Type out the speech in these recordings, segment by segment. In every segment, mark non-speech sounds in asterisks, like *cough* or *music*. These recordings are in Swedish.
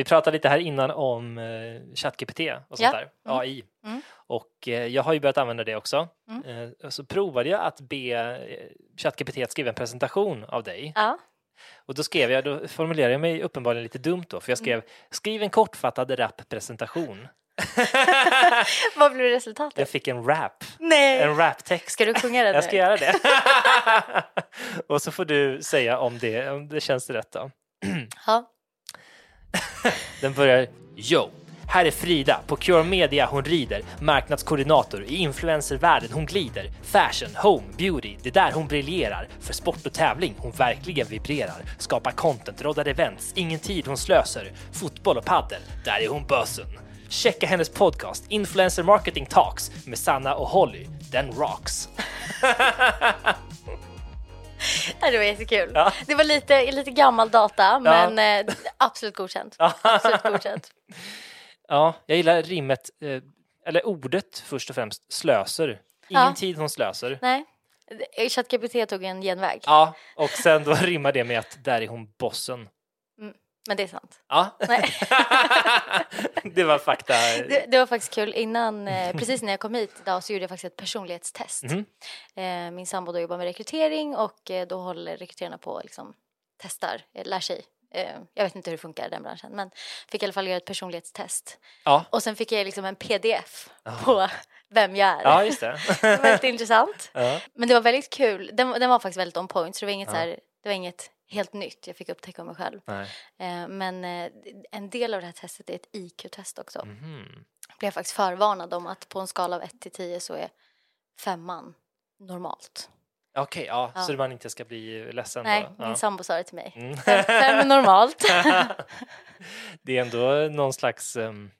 Vi pratade lite här innan om eh, ChatGPT och sånt Ja. där, Mm. AI. Mm. Och eh, jag har ju börjat använda det också. Mm. Eh, så provade jag att be eh, ChatGPT att skriva en presentation av dig. Ja. Och då skrev jag, då formulerade jag mig uppenbarligen lite dumt då, för jag skrev Mm. skriv en kortfattad rap-presentation. *laughs* Vad blev resultatet? Jag fick en rap, Nej! en raptext. Ska du sjunga den Jag ska göra det. *laughs* *laughs* och så får du säga om det, om det känns rätt då. Ja. *laughs* Den börjar Yo! Här är Frida, på Cure Media hon rider, marknadskoordinator, i influencervärlden hon glider, fashion, home, beauty, det där hon briljerar, för sport och tävling hon verkligen vibrerar, skapar content, roddar events, ingen tid hon slöser, fotboll och paddel, där är hon bösen. Checka hennes podcast Influencer Marketing Talks med Sanna och Holly, den rocks. *laughs* Ja, Det var jättekul. Ja. Det var lite, lite gammal data, men eh, absolut godkänt. Absolut godkänt. *laughs* Ja, jag gillar rimmet, eh, eller ordet först och främst, slöser. Ingen Ja. tid hon slöser. Nej, ChatGPT tog en genväg, Ja, och sen då rimmar det med att där är hon bossen. Men det är sant. Ja, Nej. *laughs* det var fakta. Det, det var faktiskt kul. Innan, eh, *laughs* precis när jag kom hit idag så gjorde jag faktiskt ett personlighetstest. Eh, min sambo då jobbar med rekrytering och eh, då håller rekryterarna på och liksom testar, lär sig. Jag vet inte hur det funkar i den branschen men fick i alla fall göra ett personlighetstest. Ja, Och sen fick jag liksom en pdf på vem jag är. ja just det. Det *laughs* var väldigt intressant. Ja. Men det var väldigt kul. Den, den var faktiskt väldigt on point så det var inget, Ja. så här, det var inget helt nytt jag fick upptäcka om mig själv. Eh, men eh, en del av det här testet är ett IQ-test också. Blev jag faktiskt förvarnad om att på en skala av 1 till 10 så är femman normalt. Okej, ja, Ja. så man inte ska bli ledsen Nej, då. min Ja. sambo sa det till mig. Mm. Fem är normalt. *laughs* det är ändå någon slags um,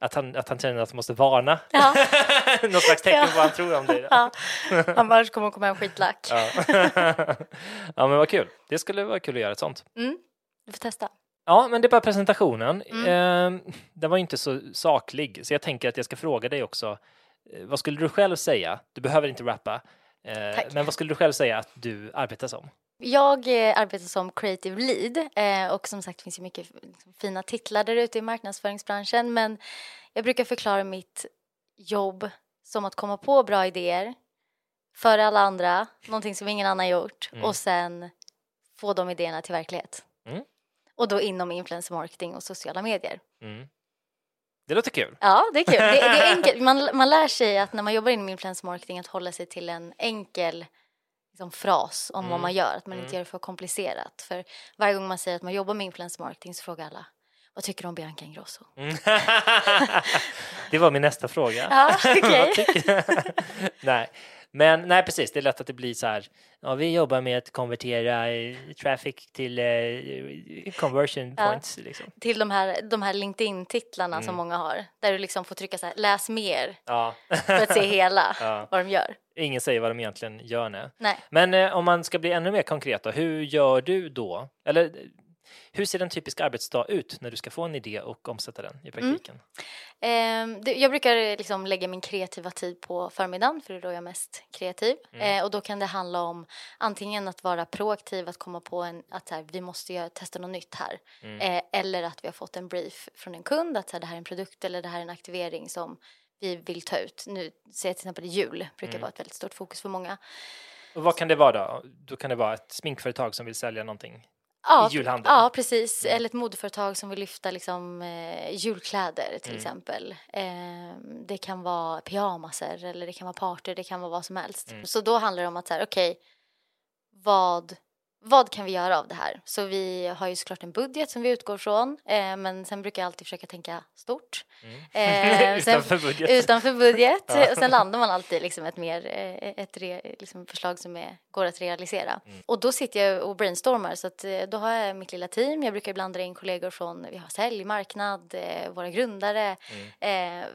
att, han, att han känner att han måste varna. Ja. *laughs* någon slags tecken Ja. på vad han tror om dig. ja. Han bara, kommer komma hem skitlack. Ja. *laughs* ja, men vad kul. Det skulle vara kul att göra ett sånt. Mm, du får testa. Ja, men det är bara presentationen. Mm. Ehm, den var ju inte så saklig, så jag tänker att jag ska fråga dig också. eh, Vad skulle du själv säga? Du behöver inte rappa. eh. Men vad skulle du själv säga att du arbetar som? Jag eh, arbetar som creative lead eh, och som sagt finns ju mycket liksom, fina titlar där ute i marknadsföringsbranschen men jag brukar förklara mitt jobb som att komma på bra idéer för alla andra, någonting som ingen annan gjort Mm. och sen få de idéerna till verklighet. Mm. Och då inom influencer marketing och sociala medier. Mm. Det låter kul. Ja, det är kul. Det, det är enkelt. Man, man lär sig att när man jobbar inom influencer marketing att hålla sig till en enkel liksom, fras om vad Mm. man gör. Att man Mm. inte gör det för komplicerat. För varje gång man säger att man jobbar med influencer marketing så frågar alla vad tycker du om Bianca Ingrosso? Mm. *laughs* det var min nästa fråga. Ja. *laughs* Vad tycker- *laughs* nej. Men nej, precis. Det är lätt att det blir så här. Ja, vi jobbar med att konvertera eh, traffic till eh, conversion Ja. points. Liksom. Till de här, de här LinkedIn-titlarna Mm. som många har. Där du liksom får trycka så här, läs mer Ja. för att se hela Ja. vad de gör. Ingen säger vad de egentligen gör nu. Nej. Men eh, om man ska bli ännu mer konkret då, hur gör du då? Eller eh, hur ser en typisk arbetsdag ut när du ska få en idé och omsätta den i praktiken? Ehm, det, jag brukar liksom lägga min kreativa tid på förmiddagen för det är då jag är mest kreativ. Mm. Eh, och då kan det handla om antingen att vara proaktiv, att komma på en, att här, vi måste göra, testa något nytt här. Mm. Eh, eller att vi har fått en brief från en kund att så här, det här är en produkt eller det här är en aktivering som vi vill ta ut. Nu ser jag till exempel jul, brukar Mm. vara ett väldigt stort fokus för många. Och vad kan det vara då? Då kan det vara ett sminkföretag som vill sälja någonting Ja, i julhandeln. Ja, precis. Mm. Eller ett modeföretag som vill lyfta liksom, eh, julkläder till Mm. exempel. Eh, det kan vara pyjamaser eller det kan vara party, det kan vara vad som helst. Mm. Så då handlar det om att så här, okej, vad vad kan vi göra av det här? Så vi har ju såklart en budget som vi utgår från, eh, men sen brukar jag alltid försöka tänka stort. Mm. *laughs* Eh, sen- Utanför budget. Utanför budget. *laughs* Ja. Och sen landar man alltid liksom ett, mer, eh, ett re, liksom förslag som är, går att realisera. Mm. Och då sitter jag och brainstormar, så att, eh, då har jag mitt lilla team. Jag brukar ibland dra in kollegor från vi har sälj, marknad, eh, våra grundare. Mm. Eh,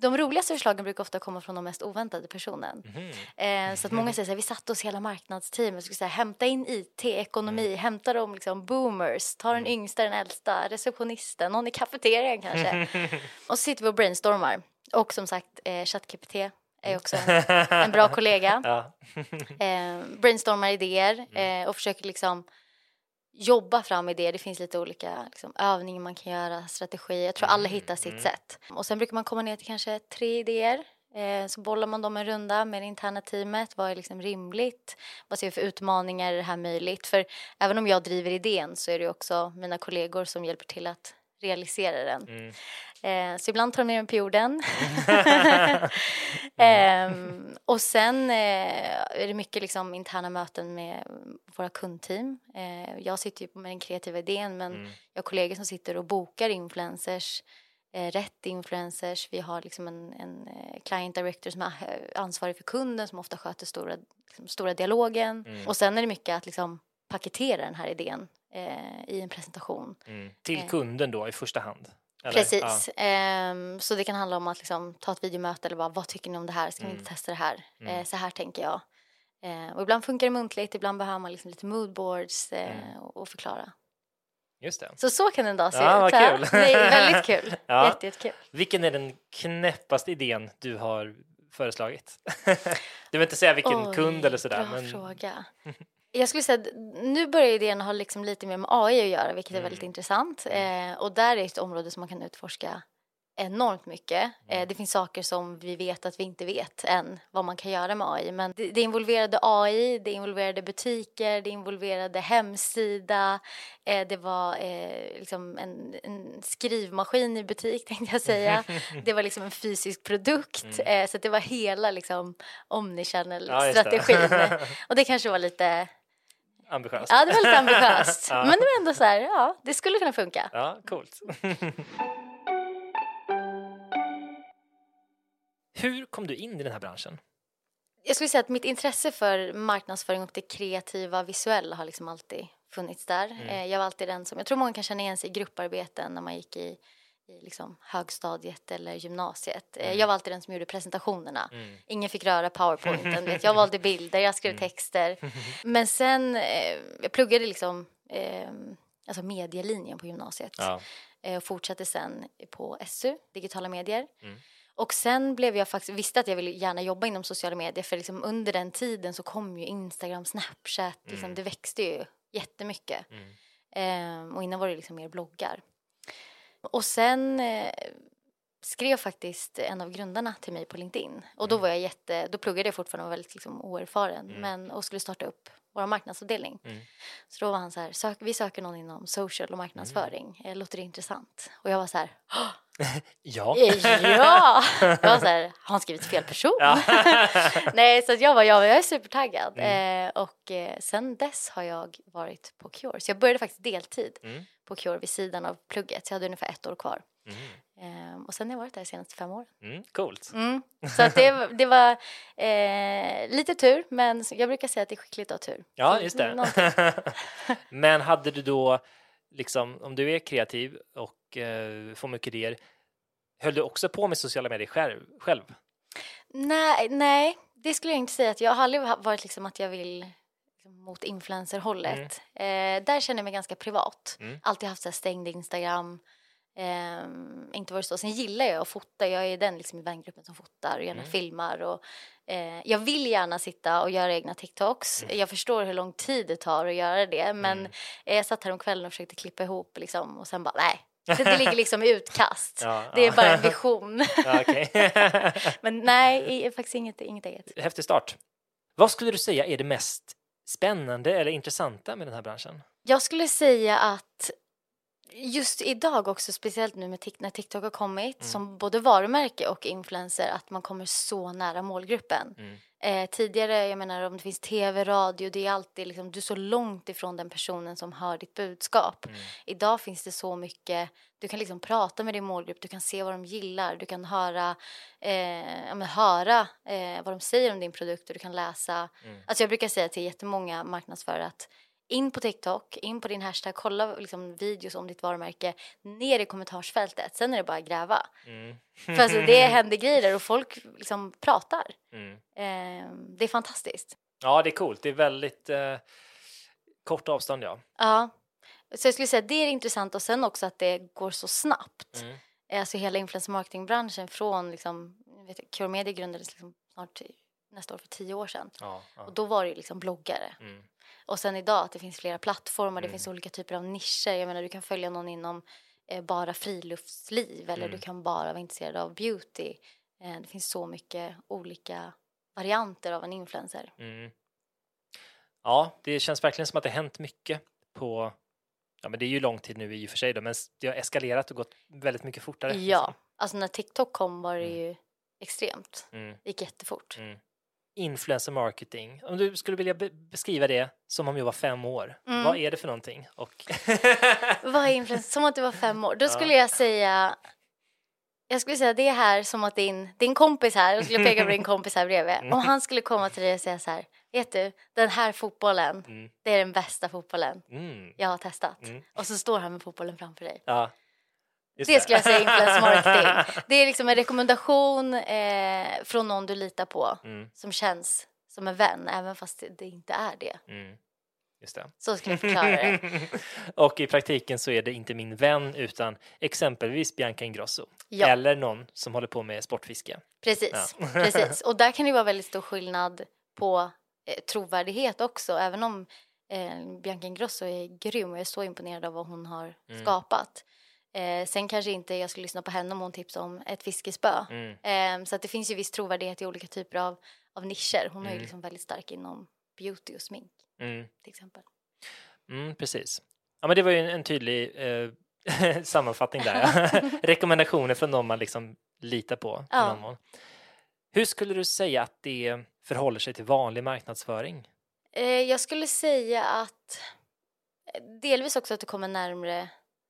de roligaste förslagen brukar ofta komma från de mest oväntade personen. Mhm. Så att många säger så här, vi satte oss hela marknadsteamet och skulle hämta in IT, ekonomi, hämta de liksom boomers, ta den yngsta, den äldsta, receptionisten, någon i kafeterian kanske. *laughs* och så sitter vi och brainstormar. Och som sagt, eh, ChatGPT är också en, *laughs* en bra kollega. Ja. *laughs* Eh, brainstormar idéer eh, och försöker liksom jobba fram idéer. Det finns lite olika liksom, övningar man kan göra, strategier. Jag tror alla hittar sitt sätt. Och sen brukar man komma ner till kanske tre idéer. Eh, så bollar man dem en runda med det interna teamet. Vad är liksom rimligt? Vad ser vi för utmaningar? Är det här möjligt? För även om jag driver idén så är det också mina kollegor som hjälper till att realisera den. Mm. Eh, så ibland tar de ner den på jorden. *laughs* Ehm, och sen eh, är det mycket liksom interna möten med våra kundteam. Jag sitter ju med den kreativa idén men Mm. jag har kollegor som sitter och bokar influencers, rätt influencers. Vi har liksom en, en eh, client director som är eh, ansvarig för kunden som ofta sköter stora, liksom, stora dialogen. Mm. Och sen är det mycket att liksom paketera den här idén eh, i en presentation. Mm. Till Eh. kunden då i första hand? eller? Precis. Ehm, så det kan handla om att liksom, ta ett videomöte eller bara vad tycker ni om det här? Ska vi Mm. inte testa det här? Mm. Eh, så här tänker jag. Eh, och ibland funkar det muntligt, ibland behöver man liksom lite moodboards eh, Mm. och, och förklara. Just det. Så så kan en dag se Ja, ut. vad kul. Det är väldigt kul. *laughs* Ja. Jätte, jättekul. Vilken är den knäppaste idén du har föreslagit? *laughs* du vill inte säga vilken Oj, kund eller sådär. Bra Men... fråga. *laughs* Jag skulle säga att nu börjar idén ha liksom lite mer med AI att göra, vilket är Mm. väldigt intressant. Eh, och där är ett område som man kan utforska enormt mycket. Mm. Eh, det finns saker som vi vet att vi inte vet än vad man kan göra med AI. Men det, involverade AI, det involverade butiker, det involverade hemsida. Eh, det var eh, liksom en, en skrivmaskin i butik *laughs* tänkte jag säga. *laughs* det var liksom en fysisk produkt. Eh, så det var hela liksom Mm. Ja, omnichannel-strategin. *laughs* och det kanske var lite, Ambitiöst. ja det var lite ambitiöst. Ja. Men det var ändå så här, ja det skulle kunna funka. Ja, coolt. Hur kom du in i den här branschen? Jag skulle säga att mitt intresse för marknadsföring och det kreativa visuella har liksom alltid funnits där. Mm. Eh, Jag var alltid den som, jag tror många kan känna igen sig i grupparbeten när man gick i, i liksom högstadiet eller gymnasiet. Eh, Jag var alltid den som gjorde presentationerna. Mm. Ingen fick röra powerpointen. vet. Jag *laughs* valde bilder, jag skrev texter. *laughs* Men sen, eh, jag pluggade liksom eh, alltså medielinjen på gymnasiet. Ja. Eh, och fortsatte sen på SU, digitala medier. Mm. Och sen blev jag faktiskt, visste att jag ville gärna jobba inom sociala medier för liksom under den tiden så kom ju Instagram, Snapchat, liksom, Mm. det växte ju jättemycket. Mm. Eh, och innan var det liksom mer bloggar. Och sen eh, skrev faktiskt en av grundarna till mig på LinkedIn. Och då Mm. var jag jätte, då pluggade jag fortfarande och var väldigt liksom oerfaren. Mm. Men, och skulle starta upp vår marknadsavdelning. Mm. Så då var han så här, sök, vi söker någon inom social och marknadsföring. Mm. Eh, låter det intressant? Och jag var så här, *laughs* Ja. ja! Jag var så här, har han skrivit fel person? Ja. *laughs* Nej, så jag var, jag, jag är supertaggad. Mm. Eh, och eh, sen dess har jag varit på Cure. Så jag började faktiskt deltid Mm. på Cure vid sidan av plugget. Så jag hade ungefär ett år kvar. Mm. Eh, och sen har jag varit där de senaste fem åren. Mm. Coolt. Mm. Så att det, det var eh, lite tur, men jag brukar säga att det är skickligt att ha tur. Ja, just det. *laughs* Men hade du då, liksom, om du är kreativ och eh, får mycket idéer, höll du också på med sociala medier själv? själv? Nej, nej, det skulle jag inte säga. att Jag har aldrig varit liksom att jag vill liksom, mot influencerhållet. Eh, där känner jag mig ganska privat. Mm. Alltid haft så stängd Instagram. Ehm, inte varit så. Sen gillar jag att fota. Jag är den liksom, i vängruppen som fotar och gärna Mm. filmar. Och, eh, jag vill gärna sitta och göra egna TikToks. Jag förstår hur lång tid det tar att göra det. Men Mm. jag satt här om kvällen och försökte klippa ihop liksom, och sen bara nej. Det, det ligger liksom i *laughs* utkast. Ja, Det är ja. bara en vision. Ja, okej. *laughs* Men nej, faktiskt inget, inget eget. Häftig start. Vad skulle du säga är det mest spännande eller intressanta med den här branschen? Jag skulle säga att just idag också, speciellt nu med när TikTok har kommit, Mm. som både varumärke och influencer, att man kommer så nära målgruppen. Mm. Eh, tidigare, jag menar om det finns tv, radio, det är alltid liksom, du är så långt ifrån den personen som hör ditt budskap. Mm. Idag finns det så mycket, du kan liksom prata med din målgrupp, du kan se vad de gillar, du kan höra, eh, ja, men höra eh, vad de säger om din produkt och du kan läsa. Mm. Alltså jag brukar säga till jättemånga marknadsförare att in på TikTok, in på din hashtag, kolla liksom videos om ditt varumärke, ner i kommentarsfältet, sen är det bara att gräva. Mm. För alltså det *laughs* händer grejer där och folk liksom pratar. Mm. Eh, det är fantastiskt. Ja, det är coolt. Det är väldigt eh, kort avstånd, ja. Ja, så jag skulle säga det är intressant och sen också att det går så snabbt. Mm. Alltså hela influencer marketing-branschen från liksom, vet, Cure Media grundades liksom snart nästa år för tio år sedan. Ja, ja. Och då var det liksom bloggare. Mm. Och sen idag att det finns flera plattformar, det Mm. finns olika typer av nischer. Jag menar du kan följa någon inom eh, bara friluftsliv eller Mm. du kan bara vara intresserad av beauty. Eh, det finns så mycket olika varianter av en influencer. Mm. Ja, det känns verkligen som att det hänt mycket på Ja, men det är ju lång tid nu i och för sig då, men det har eskalerat och gått väldigt mycket fortare. Ja, alltså när TikTok kom var det ju extremt. Mm. Det gick jättefort. Mm. Influencer marketing, om du skulle vilja be- beskriva det som om jag var fem år, Mm. vad är det för någonting? Och *laughs* Vad är influencer? Som att du var fem år. Då skulle jag säga jag skulle säga det är här som att din, din kompis här, jag skulle peka på din kompis här bredvid. Om han skulle komma till dig och säga så här, vet du, den här fotbollen, Mm. det är den bästa fotbollen mm. jag har testat. Mm. Och så står han med fotbollen framför dig. Ja. Just Det skulle jag säga är influencer *laughs* marketing. Det är liksom en rekommendation eh, från någon du litar på Mm. som känns som en vän, även fast det inte är det. Mm. Just det. Så skulle jag förklara det. *laughs* och i praktiken så är det inte min vän utan exempelvis Bianca Ingrosso Ja. eller någon som håller på med sportfiske. Precis, Ja. *laughs* precis. Och där kan det vara väldigt stor skillnad på eh, trovärdighet också, även om eh, Bianca Ingrosso är grym och jag är så imponerad av vad hon har Mm. skapat. Eh, sen kanske inte jag skulle lyssna på henne om hon tipsar om ett fiskespö. Mm. Eh, så att det finns ju viss trovärdighet i olika typer av, av nischer. Hon är ju Mm. liksom väldigt stark inom beauty och smink Mm. till exempel. Mm, precis. Ja, men det var ju en, en tydlig eh, *laughs* sammanfattning där. *laughs* Rekommendationer från någon man liksom litar på. Ja. någon. Hur skulle du säga att det förhåller sig till vanlig marknadsföring? Eh, jag skulle säga att eh, delvis också att du kommer närmre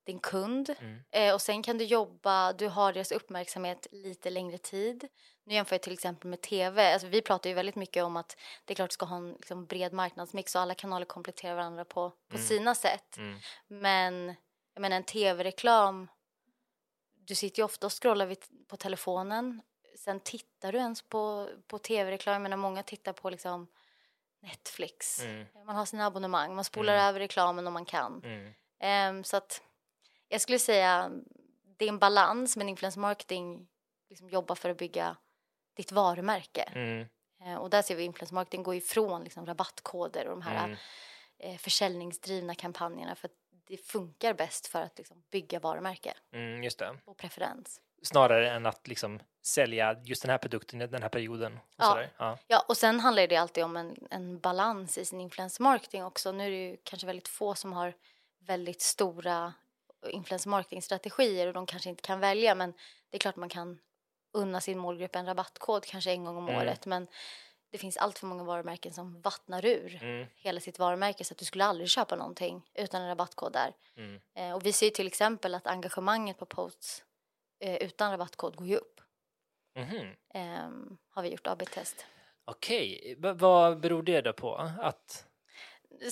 din kund Mm. eh, och sen kan du jobba, du har deras uppmärksamhet lite längre tid. Nu jämför jag till exempel med tv. Alltså, vi pratar ju väldigt mycket om att det är klart du ska ha en liksom, bred marknadsmix och alla kanaler kompletterar varandra på, på Mm. sina sätt. Mm. Men jag menar en tv-reklam, du sitter ju ofta och scrollar vid, på telefonen. Sen tittar du ens på, på tv-reklam. Jag menar många tittar på liksom Netflix. Mm. Man har sina abonnemang, man spolar Mm. över reklamen om man kan. Ehm, så att jag skulle säga det är en balans men influencer marketing liksom jobbar för att bygga ditt varumärke. Mm. Eh, och där ser vi influencer marketing gå ifrån liksom rabattkoder och de här Mm. eh, försäljningsdrivna kampanjerna för att det funkar bäst för att liksom bygga varumärke Mm, just det. och preferens. Snarare än att liksom sälja just den här produkten i den här perioden. Och Ja. Ja. Ja, och sen handlar det alltid om en, en balans i sin influencer marketing också. Nu är det ju kanske väldigt få som har väldigt stora influencer marketing-strategier och de kanske inte kan välja men det är klart man kan unna sin målgrupp en rabattkod kanske en gång om Mm. året men det finns allt för många varumärken som vattnar ur Mm. hela sitt varumärke så att du skulle aldrig köpa någonting utan en rabattkod där. Mm. Eh, och vi ser till exempel att engagemanget på posts eh, utan rabattkod går ju upp. Ehm, har vi gjort AB-test. Okej, Va- vad beror det då på? Att...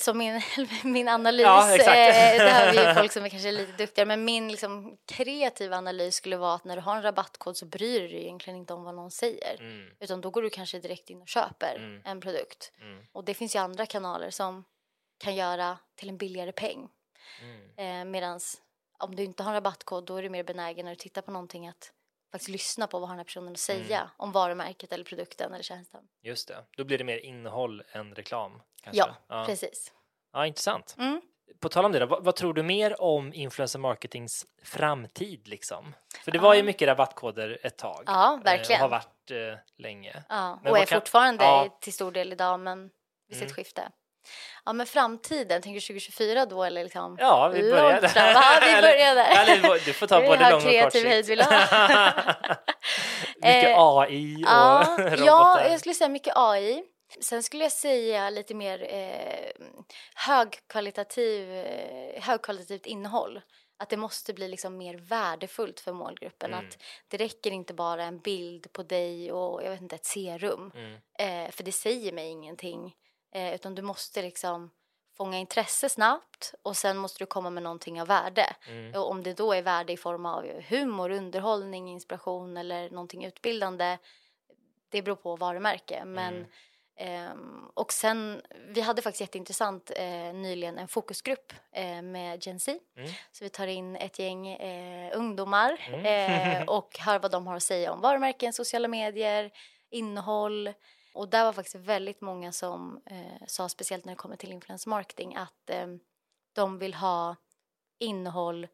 Så min, *laughs* min analys, Ja, eh, *laughs* det har vi ju folk som är kanske lite duktigare, men min liksom, kreativa analys skulle vara att när du har en rabattkod så bryr du dig egentligen inte om vad någon säger. Mm. Utan då går du kanske direkt in och köper Mm. en produkt. Mm. Och det finns ju andra kanaler som kan göra till en billigare peng. Mm. Eh, Medan om du inte har en rabattkod då är du mer benägen när du tittar på någonting att faktiskt lyssna på vad den här personen att säga Mm. om varumärket eller produkten eller tjänsten. Just det, då blir det mer innehåll än reklam. Kanske. Ja, ja. precis. ja intressant. Mm. På tal om det, då, vad, vad tror du mer om influencer marketings framtid? Liksom? För det var ju mycket rabattkoder ett tag. Ja, eh, verkligen. Och har varit eh, länge. Ja, Men och är kan- fortfarande Ja. till stor del idag, men vi ser Mm. ett skifte. Ja, men framtiden, tänker du 2024 då eller liksom? Ja, vi börjar där. Ja, vi börjar *laughs* där. Eller, eller, du får ta både lång och kort sikt. vill ha. *laughs* Mycket Eh, AI och Ja, *laughs* robotar. ja, jag skulle säga mycket AI. Sen skulle jag säga lite mer eh, högkvalitativ, eh, högkvalitativt innehåll. Att det måste bli liksom mer värdefullt för målgruppen. Mm. Att det räcker inte bara en bild på dig och jag vet inte, ett serum. Mm. Eh, för det säger mig ingenting. Eh, utan du måste liksom fånga intresse snabbt och sen måste du komma med någonting av värde. Mm. Och om det då är värde i form av humor, underhållning, inspiration eller någonting utbildande. Det beror på varumärke. Men, Mm. ehm, och sen, vi hade faktiskt jätteintressant eh, nyligen en fokusgrupp eh, med Gen Z. Mm. Så vi tar in ett gäng eh, ungdomar Mm. eh, *laughs* och hör vad de har att säga om varumärken, sociala medier, innehåll. Och där var faktiskt väldigt många som eh, sa, speciellt när det kommer till influencer marketing, att eh, de vill ha innehåll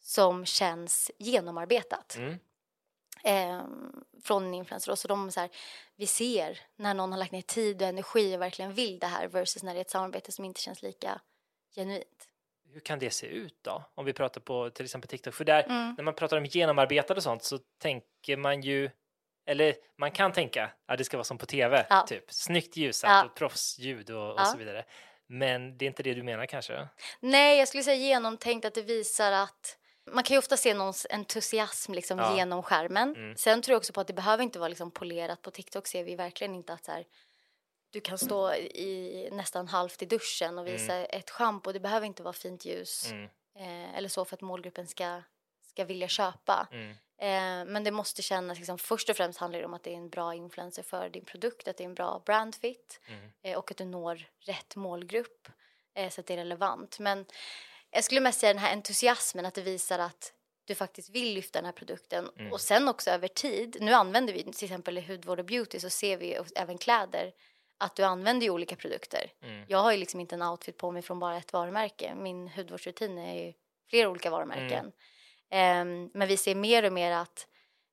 som känns genomarbetat Mm. eh, från en influencer. Och så de så här, vi ser när någon har lagt ner tid och energi och verkligen vill det här versus när det är ett samarbete som inte känns lika genuint. Hur kan det se ut då? Om vi pratar på till exempel TikTok. För där, Mm. när man pratar om genomarbetade och sånt så tänker man ju eller man kan tänka att det ska vara som på tv, Ja. typ snyggt ljussatt Ja. och proffsljud och, och så vidare. Men det är inte det du menar kanske? Nej, jag skulle säga genomtänkt att det visar att man kan ju ofta se någons entusiasm liksom Ja. genom skärmen. Mm. Sen tror jag också på att det behöver inte vara liksom polerat. På TikTok ser vi verkligen inte att så här, du kan stå i nästan halvt i duschen och visa ett schampo. Det behöver inte vara fint ljus Mm. eh, eller så för att målgruppen ska, ska vilja köpa. Mm. Eh, men det måste kännas, liksom, först och främst handlar det om att det är en bra influencer för din produkt, att det är en bra brandfit Mm. eh, och att du når rätt målgrupp eh, så att det är relevant. Men jag skulle mest säga den här entusiasmen, att det visar att du faktiskt vill lyfta den här produkten. Mm. Och sen också över tid, nu använder vi till exempel i hudvård och beauty så ser vi även kläder att du använder ju olika produkter. Mm. Jag har ju liksom inte en outfit på mig från bara ett varumärke. Min hudvårdsrutin är ju flera olika varumärken. Ehm, men vi ser mer och mer att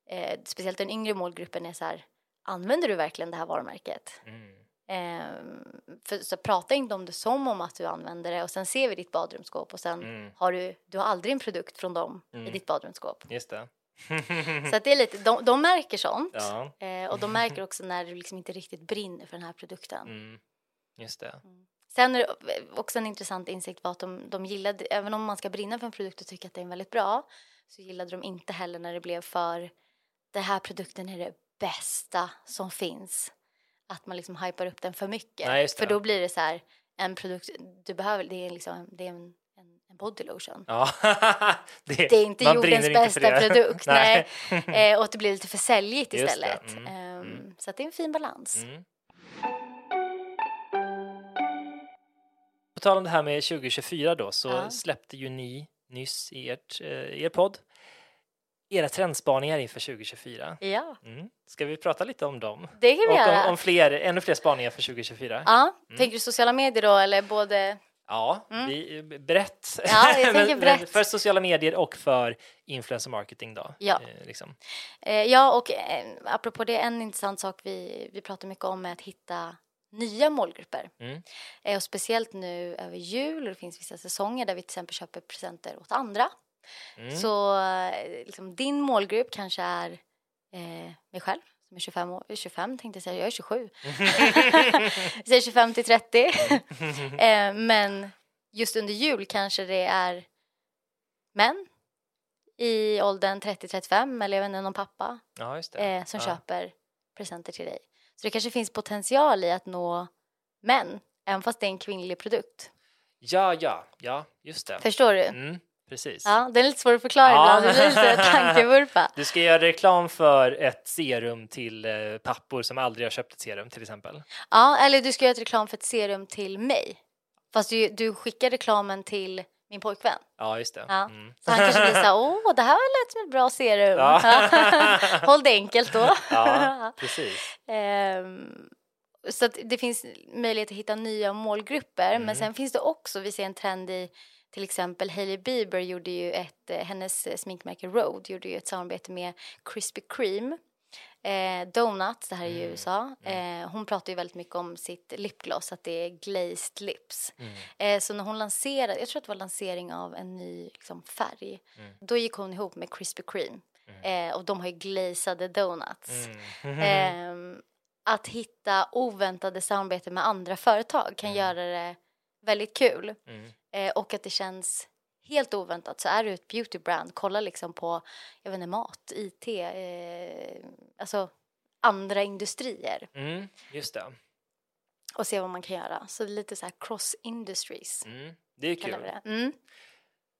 eh, speciellt den yngre målgruppen är så här, använder du verkligen det här varumärket? Mm. Ehm, för, så prata inte om det som om att du använder det och sen ser vi ditt badrumsskåp och sen Mm. har du, du har aldrig en produkt från dem i Mm. ditt badrumsskåp. Just det. *laughs* Så att det är lite, de, de märker sånt ja. eh, och de märker också när du liksom inte riktigt brinner för den här produkten. Mm. Just det. Sen är det också en intressant insikt var att de, de gillade, även om man ska brinna för en produkt och tycka att det är väldigt bra, så gillade de inte heller när det blev för den här produkten är det bästa som finns. Att man liksom hypar upp den för mycket. Nej. För då blir det så här, en produkt du behöver, det är liksom, det är en, en, en body lotion. Ja. *laughs* det, Det är inte jordens inte bästa produkt. *laughs* nej. Nej. *laughs* Eh, och att det blir lite för säljigt Just istället. mm, Ehm, mm. Så det är en fin balans. Mm. På tal om det här med 2024 då så Ja. släppte ju ni nyss i ert, eh, er podd era trendspaningar inför 2024. Ja, Mm. Ska vi prata lite om dem? det kan vi Och göra. om, om fler, ännu fler spaningar för 2024? Ja, tänker du sociala medier då eller både? Ja, vi, brett. Mm. Ja, jag *laughs* tänker brett. för sociala medier och för influencer marketing då. Ja. Eh, liksom. Eh, ja, och eh, apropå det, en intressant sak vi, vi pratar mycket om är att hitta nya målgrupper. Mm. Eh, och speciellt nu över jul och det finns vissa säsonger där vi till exempel köper presenter åt andra. Mm. Så eh, liksom, din målgrupp kanske är eh, mig själv som är 25 år, 25 tänkte jag säga, jag är 27. Jag säger 25 till 30. *laughs* eh, men just under jul kanske det är män i åldern 30-35 eller jag vet inte, någon pappa Ja, eh, som ja. köper presenter till dig. Så det kanske finns potential i att nå män, även fast det är en kvinnlig produkt. Ja, ja, ja, just det. Förstår du? Mm, precis. Ja, det är lite svårt att förklara Ja. ibland, det *laughs* blir lite tankevurpa. Du ska göra reklam för ett serum till eh, pappor som aldrig har köpt ett serum till exempel. Ja, eller du ska göra reklam för ett serum till mig. Fast du, du skickar reklamen till min pojkvän. Ja, just det. Ja. Mm. Så han kanske blir så här, åh, det här lät som ett bra serum. Ja. *laughs* Håll det enkelt då. Ja, *laughs* precis. Ehm, så att det finns möjlighet att hitta nya målgrupper. Mm. Men sen finns det också, vi ser en trend i till exempel Hailey Bieber gjorde ju ett, eh, hennes eh, sminkmärke Rode gjorde ju ett samarbete med Krispy Kreme. Eh, Donuts, det här är i Mm. USA. Eh, hon pratar ju väldigt mycket om sitt lipgloss, att det är glazed lips. Mm. Eh, så när hon lanserade, jag tror att det var lansering av en ny liksom, färg, Mm. då gick hon ihop med Krispy Kreme. eh, och de har ju glazade donuts. Mm. Ehm, att hitta oväntade samarbeten med andra företag kan göra det väldigt kul. Mm. Eh, och att det känns helt oväntat så är du ett beautybrand, kolla liksom på jag vet inte, mat, IT, eh, alltså andra industrier Mm. Just det. och se vad man kan göra. Så lite så här cross industries. Mm. Det är kul. det. Mm.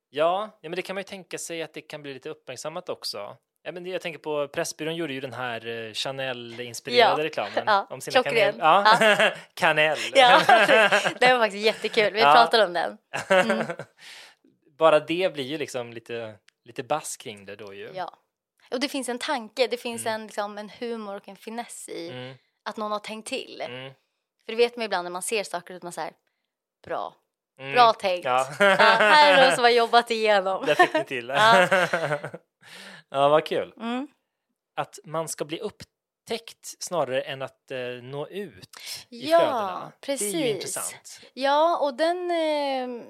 Ja, ja, men det kan man ju tänka sig att det kan bli lite uppmärksammat också. Ja, men jag tänker på Pressbyrån gjorde ju den här eh, Chanel-inspirerade Ja. reklamen Ja, om sina klockren. kanel. Ja. *laughs* kanel. Ja, *laughs* det var faktiskt jättekul. Vi Ja. pratade om den. *laughs* Mm. Bara det blir ju liksom lite, lite bass kring det då ju. Ja. Och det finns en tanke, det finns en, liksom, en humor och en finess i Mm, att någon har tänkt till. mm, För det vet man ibland när man ser saker att man säger bra, mm. bra tänkt. Ja. Ja, här är de som har jobbat igenom. *laughs* Där fick ni till det. Ja. *laughs* ja, vad kul. Mm. Att man ska bli upptäckt snarare än att eh, nå ut i Ja, flödena. Det är precis. ju intressant. Ja, och den... Eh,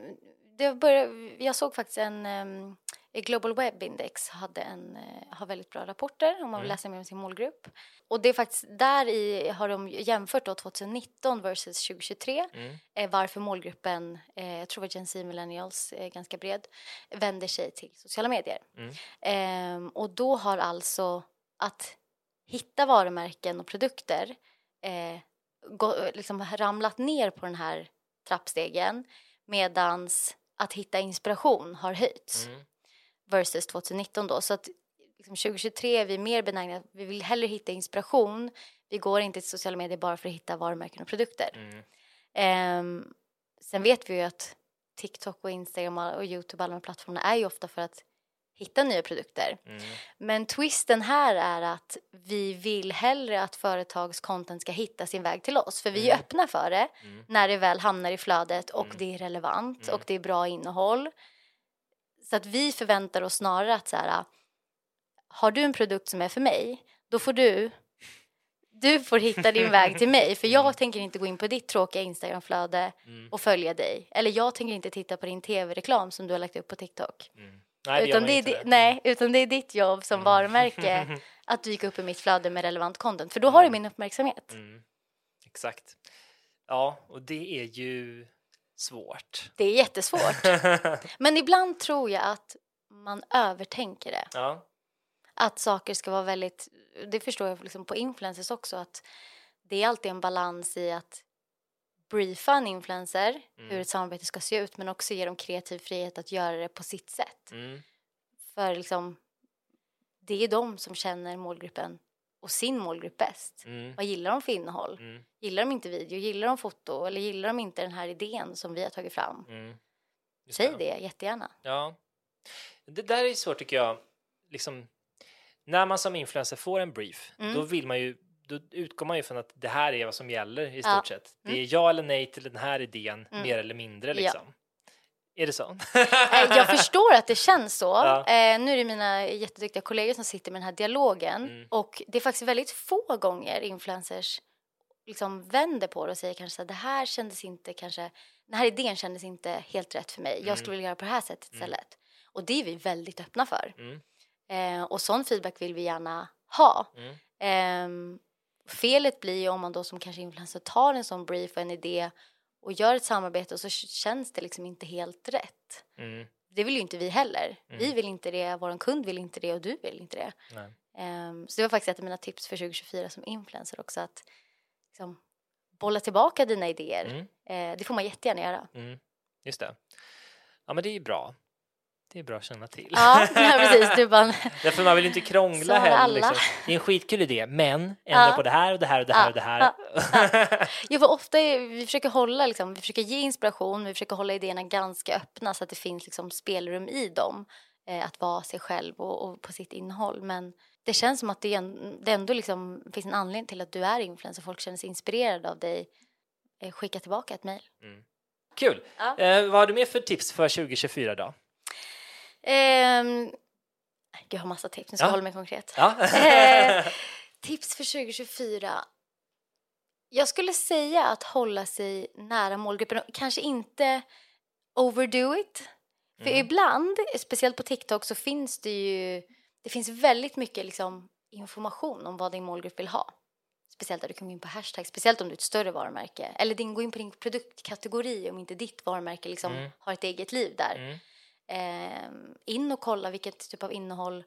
det började, jag såg faktiskt en... Eh, Global Web Index hade en, eh, har väldigt bra rapporter om man vill Mm. läsa mer om sin målgrupp. Och det är faktiskt där i har de jämfört då 2019 versus 2023 Mm. eh, varför målgruppen, eh, jag tror det var Gen Z Millennials, eh, ganska bred, vänder sig till sociala medier. Mm. Ehm, och då har alltså att hitta varumärken och produkter gå, liksom ramlat ner på den här trappstegen medans att hitta inspiration har höjts Mm. versus 2019 då. Så att liksom 2023 är vi mer benägna, vi vill hellre hitta inspiration. Vi går inte till sociala medier bara för att hitta varumärken och produkter. Mm. Ehm, sen vet vi ju att TikTok och Instagram och Youtube, alla de plattformarna är ju ofta för att hitta nya produkter. Mm. Men twisten här är att vi vill hellre att företags content ska hitta sin väg till oss. För vi är Mm. öppna för det Mm. när det väl hamnar i flödet och Mm. det är relevant och det är bra innehåll. Så att vi förväntar oss snarare att så här, har du en produkt som är för mig, då får du du får hitta din *laughs* väg till mig för jag tänker inte gå in på ditt tråkiga Instagramflöde Mm. och följa dig. Eller jag tänker inte titta på din tv-reklam som du har lagt upp på TikTok. Mm. Nej, det utan, det är, det. nej, utan det är ditt jobb som Mm. varumärke *laughs* att dyka upp i mitt flöde med relevant content. För då har du min uppmärksamhet. Mm. Exakt. Ja, och det är ju svårt. Det är jättesvårt. *laughs* Men ibland tror jag att man övertänker det. ja. Att saker ska vara väldigt, det förstår jag liksom på influencers också, att det är alltid en balans i att briefa en influencer Mm. hur ett samarbete ska se ut men också ge dem kreativ frihet att göra det på sitt sätt. Mm. För liksom, det är de som känner målgruppen och sin målgrupp bäst. Mm. Vad gillar de för innehåll? Mm. Gillar de inte video? Gillar de foto? Eller gillar de inte den här idén som vi har tagit fram? Mm. Säg det jättegärna. Ja. Det där är svårt tycker jag. Liksom, när man som influencer får en brief, Mm. då vill man ju då utgår man ju från att det här är vad som gäller i stort Ja. sett. Det är ja eller nej till den här idén, Mm. mer eller mindre Ja. liksom. Är det så? Eh, Jag förstår att det känns så. *laughs* Ja. Eh, nu är det mina jätteduktiga kollegor som sitter med den här dialogen Mm. och det är faktiskt väldigt få gånger influencers liksom vänder på det och säger kanske så här, det här kändes inte kanske, den här idén kändes inte helt rätt för mig. Mm. Jag skulle vilja göra på det här sättet istället. Och det är vi väldigt öppna för. Mm. Eh, och sån feedback vill vi gärna ha. Mm. Ehm, felet blir ju om man då som kanske influencer tar en sån brief och en idé och gör ett samarbete och så känns det liksom inte helt rätt. Mm. Det vill ju inte vi heller. Mm. Vi vill inte det, vår kund vill inte det och du vill inte det. Ehm, så det var faktiskt ett av mina tips för 2024 som influencer också att liksom, bolla tillbaka dina idéer. Mm. Eh, det får man jättegärna göra. Mm. Just det. Ja, men det är ju bra. Det är bra att känna till. Ja, *laughs* ja precis. Du bara, *laughs* Därför man vill inte krångla heller. Liksom. Det är en skitkul idé, men ändra Ja. på det här och det här och det här Ja, och det här. Ja, *laughs* för ofta är, vi försöker hålla, liksom, vi försöker ge inspiration, vi försöker hålla idéerna ganska öppna så att det finns liksom, spelrum i dem. Eh, att vara sig själv och, och på sitt innehåll. Men det känns som att det, en, det ändå liksom, finns en anledning till att du är influencer. Folk känner sig inspirerade av dig. Eh, skicka tillbaka ett mejl. Kul! Ja. Eh, vad har du mer för tips för 2024 då? Ehm, jag har massa tips. Nu ska Ja. jag hålla mig konkret. Ja. Eh, *laughs* tips för 2024. Jag skulle säga att hålla sig nära målgruppen och kanske inte overdo it. För Mm. ibland, speciellt på TikTok, så finns det ju det finns väldigt mycket liksom, information om vad din målgrupp vill ha. Speciellt där du kan gå in på hashtag, speciellt om du är ett större varumärke. Eller din, gå in på din produktkategori om inte ditt varumärke liksom Mm. har ett eget liv där. Mm. Eh, in och kolla vilket typ av innehåll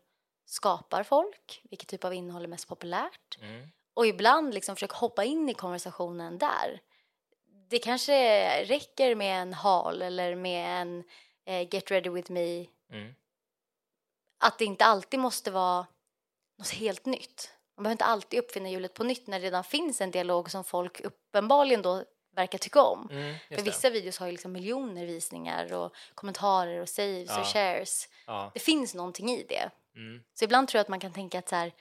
skapar folk, vilket typ av innehåll är mest populärt. Mm. Och ibland liksom försöka hoppa in i konversationen där. Det kanske räcker med en hal eller med en eh, get ready with me. Mm. Att det inte alltid måste vara något helt nytt. Man behöver inte alltid uppfinna hjulet på nytt när det redan finns en dialog som folk uppenbarligen då verkar tycka om. Mm. För vissa videos har ju liksom miljoner visningar och kommentarer och saves Ja. och shares. Ja. Det finns någonting i det. Mm. Så ibland tror jag att man kan tänka att så här,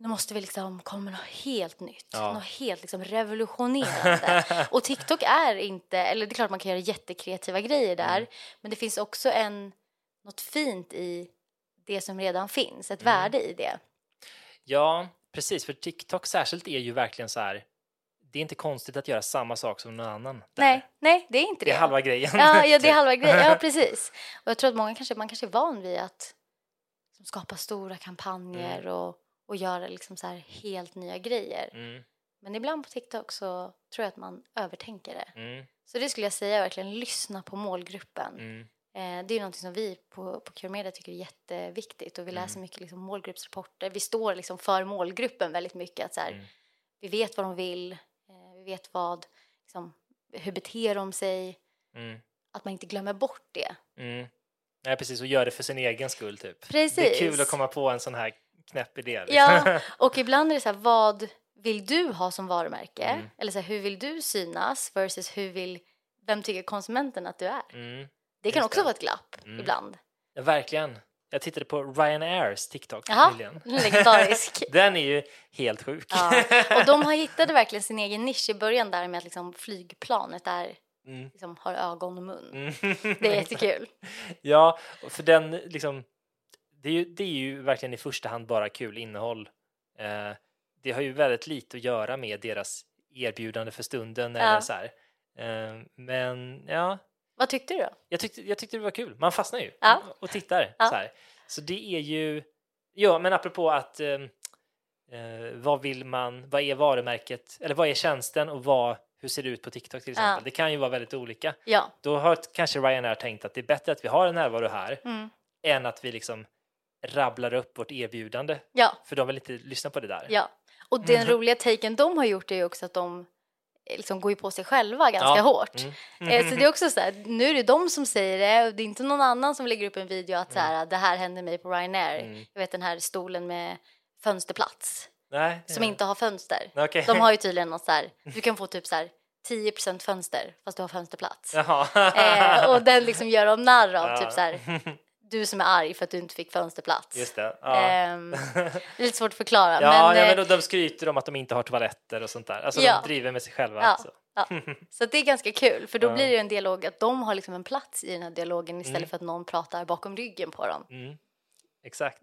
nu måste vi liksom komma med något helt nytt, Ja. något helt liksom revolutionerande. *laughs* och TikTok är inte, eller det är klart man kan göra jättekreativa grejer där, Mm. men det finns också en, något fint i det som redan finns, ett Mm. värde i det. Ja, precis. För TikTok särskilt är ju verkligen så här. Det är inte konstigt att göra samma sak som någon annan. där. Nej, nej, det är inte Det det. är halva grejen. Ja, ja, det är halva *laughs* grejen. Ja, precis. Och jag tror att många kanske, man kanske är van vid att skapa stora kampanjer och, och göra liksom så här helt nya grejer. Mm, Men ibland på TikTok så tror jag att man övertänker det. mm, Så det skulle jag säga, verkligen lyssna på målgruppen. mm, Eh, det är någonting som vi på, på Cure Media tycker är jätteviktigt och vi Mm. läser mycket liksom, målgruppsrapporter. Vi står liksom för målgruppen väldigt mycket. Att så här, Mm. Vi vet vad de vill, vi vet vad, liksom, hur beter de sig, mm, att man inte glömmer bort det. mm. Nej, precis. Och gör det för sin egen skull, typ. Precis. Det är kul att komma på en sån här knäpp idé. Liksom. Ja, *laughs* och ibland är det så här, vad vill du ha som varumärke? Mm. Eller så här, hur vill du synas versus hur vill, vem tycker konsumenten att du är? Mm. Det kan Just också det. vara ett glapp Mm. ibland. Ja, verkligen. Jag tittade på Ryanairs TikTok Jaha, nyligen. legendarisk. *laughs* Den är ju helt sjuk. Ja, och de har hittade verkligen sin egen nisch i början där med att liksom flygplanet är, Mm. liksom, har ögon och mun. Mm. Det är jättekul. *laughs* Ja, för den liksom, det är, ju, det är ju verkligen i första hand bara kul innehåll. Eh, det har ju väldigt lite att göra med deras erbjudande för stunden Ja. eller så här. Eh, men ja, Vad tyckte du då? jag tyckte, jag tyckte det var kul. Man fastnar ju Ja. och tittar Ja. så här. Så det är ju, ja, men apropå att eh, eh, vad vill man, vad är varumärket, eller vad är tjänsten och vad, hur ser det ut på TikTok till exempel? Ja. Det kan ju vara väldigt olika. Ja. Då har kanske Ryanair tänkt att det är bättre att vi har en närvaro här Mm. än att vi liksom rabblar upp vårt erbjudande. Ja, För de vill inte lyssna på det där. ja. Och den Mm. roliga taken de har gjort är ju också att de liksom går ju på sig själva ganska Ja. hårt. Mm. Eh, Så det är också så här, nu är det de som säger det och det är inte någon annan som lägger upp en video att så här, det här hände mig på Ryanair. Mm. Jag vet den här stolen med fönsterplats Nej, som inte har fönster. Okej. De har ju tydligen något så här, du kan få typ så här 10% fönster fast du har fönsterplats. Eh, och den liksom gör de narr av, Ja. typ så här, *laughs* *laughs* du som är arg för att du inte fick fönsterplats. Just det. Ja. Ehm, *laughs* det är lite svårt att förklara. ja, men, ja, eh, men de, skryter om att de inte har toaletter och sånt där. Alltså Ja. de driver med sig själva. Ja. *laughs* Så. Ja. Så det är ganska kul, för då blir det ju en dialog att de har liksom en plats i den här dialogen istället Mm. för att någon pratar bakom ryggen på dem. Mm. Exakt.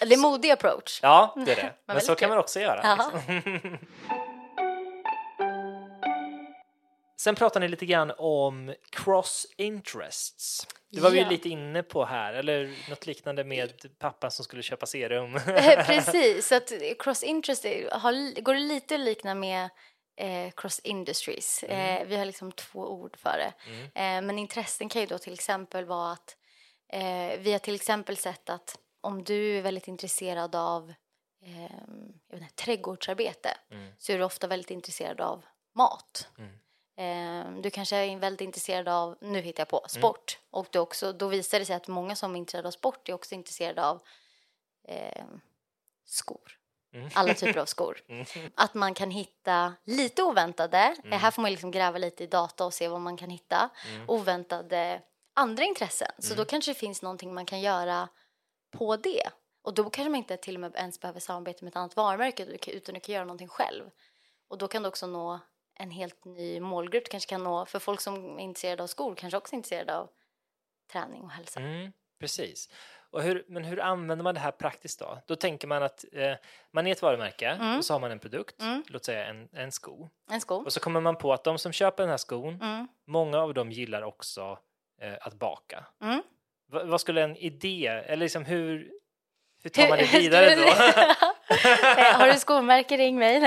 Det är modig approach. ja, det är det. *laughs* Men, väldigt så kan kul. man också göra. Liksom. Sen pratar ni lite grann om cross interests. Det var vi ju Ja. lite inne på här, eller något liknande med pappan som skulle köpa serum. *laughs* Precis, så att cross interest har, går lite att likna med eh, cross industries. Mm. Eh, vi har liksom två ord för det. Eh, men intressen kan ju då till exempel vara att eh, vi har till exempel sett att om du är väldigt intresserad av eh, jag vet inte, trädgårdsarbete Mm. så är du ofta väldigt intresserad av mat. Mm. Eh, du kanske är väldigt intresserad av, nu hittar jag på, sport. Och då, också, då visar det sig att många som är intresserade av sport är också intresserade av eh, skor. Mm. Alla *laughs* typer av skor. Mm. Att man kan hitta lite oväntade, Mm. eh, här får man liksom gräva lite i data och se vad man kan hitta, Mm. oväntade andra intressen. Så Mm. då kanske det finns någonting man kan göra på det. Och då kanske man inte till och med ens behöver samarbeta med ett annat varumärke utan du kan göra någonting själv. Och då kan du också nå en helt ny målgrupp. Kanske kan nå, för folk som är intresserade av skor kanske också är intresserade av träning och hälsa. Mm, precis. Och hur, men hur använder man det här praktiskt då? Då tänker man att eh, man är ett varumärke Mm. och så har man en produkt, Mm. låt säga en, en sko. En sko. Och så kommer man på att de som köper den här skon, Mm. många av dem gillar också eh, att baka. Mm. Va, vad skulle en idé, eller liksom hur, hur tar man det *laughs* vidare då? *laughs* Eh, Har du skomärke, ring mig. *laughs*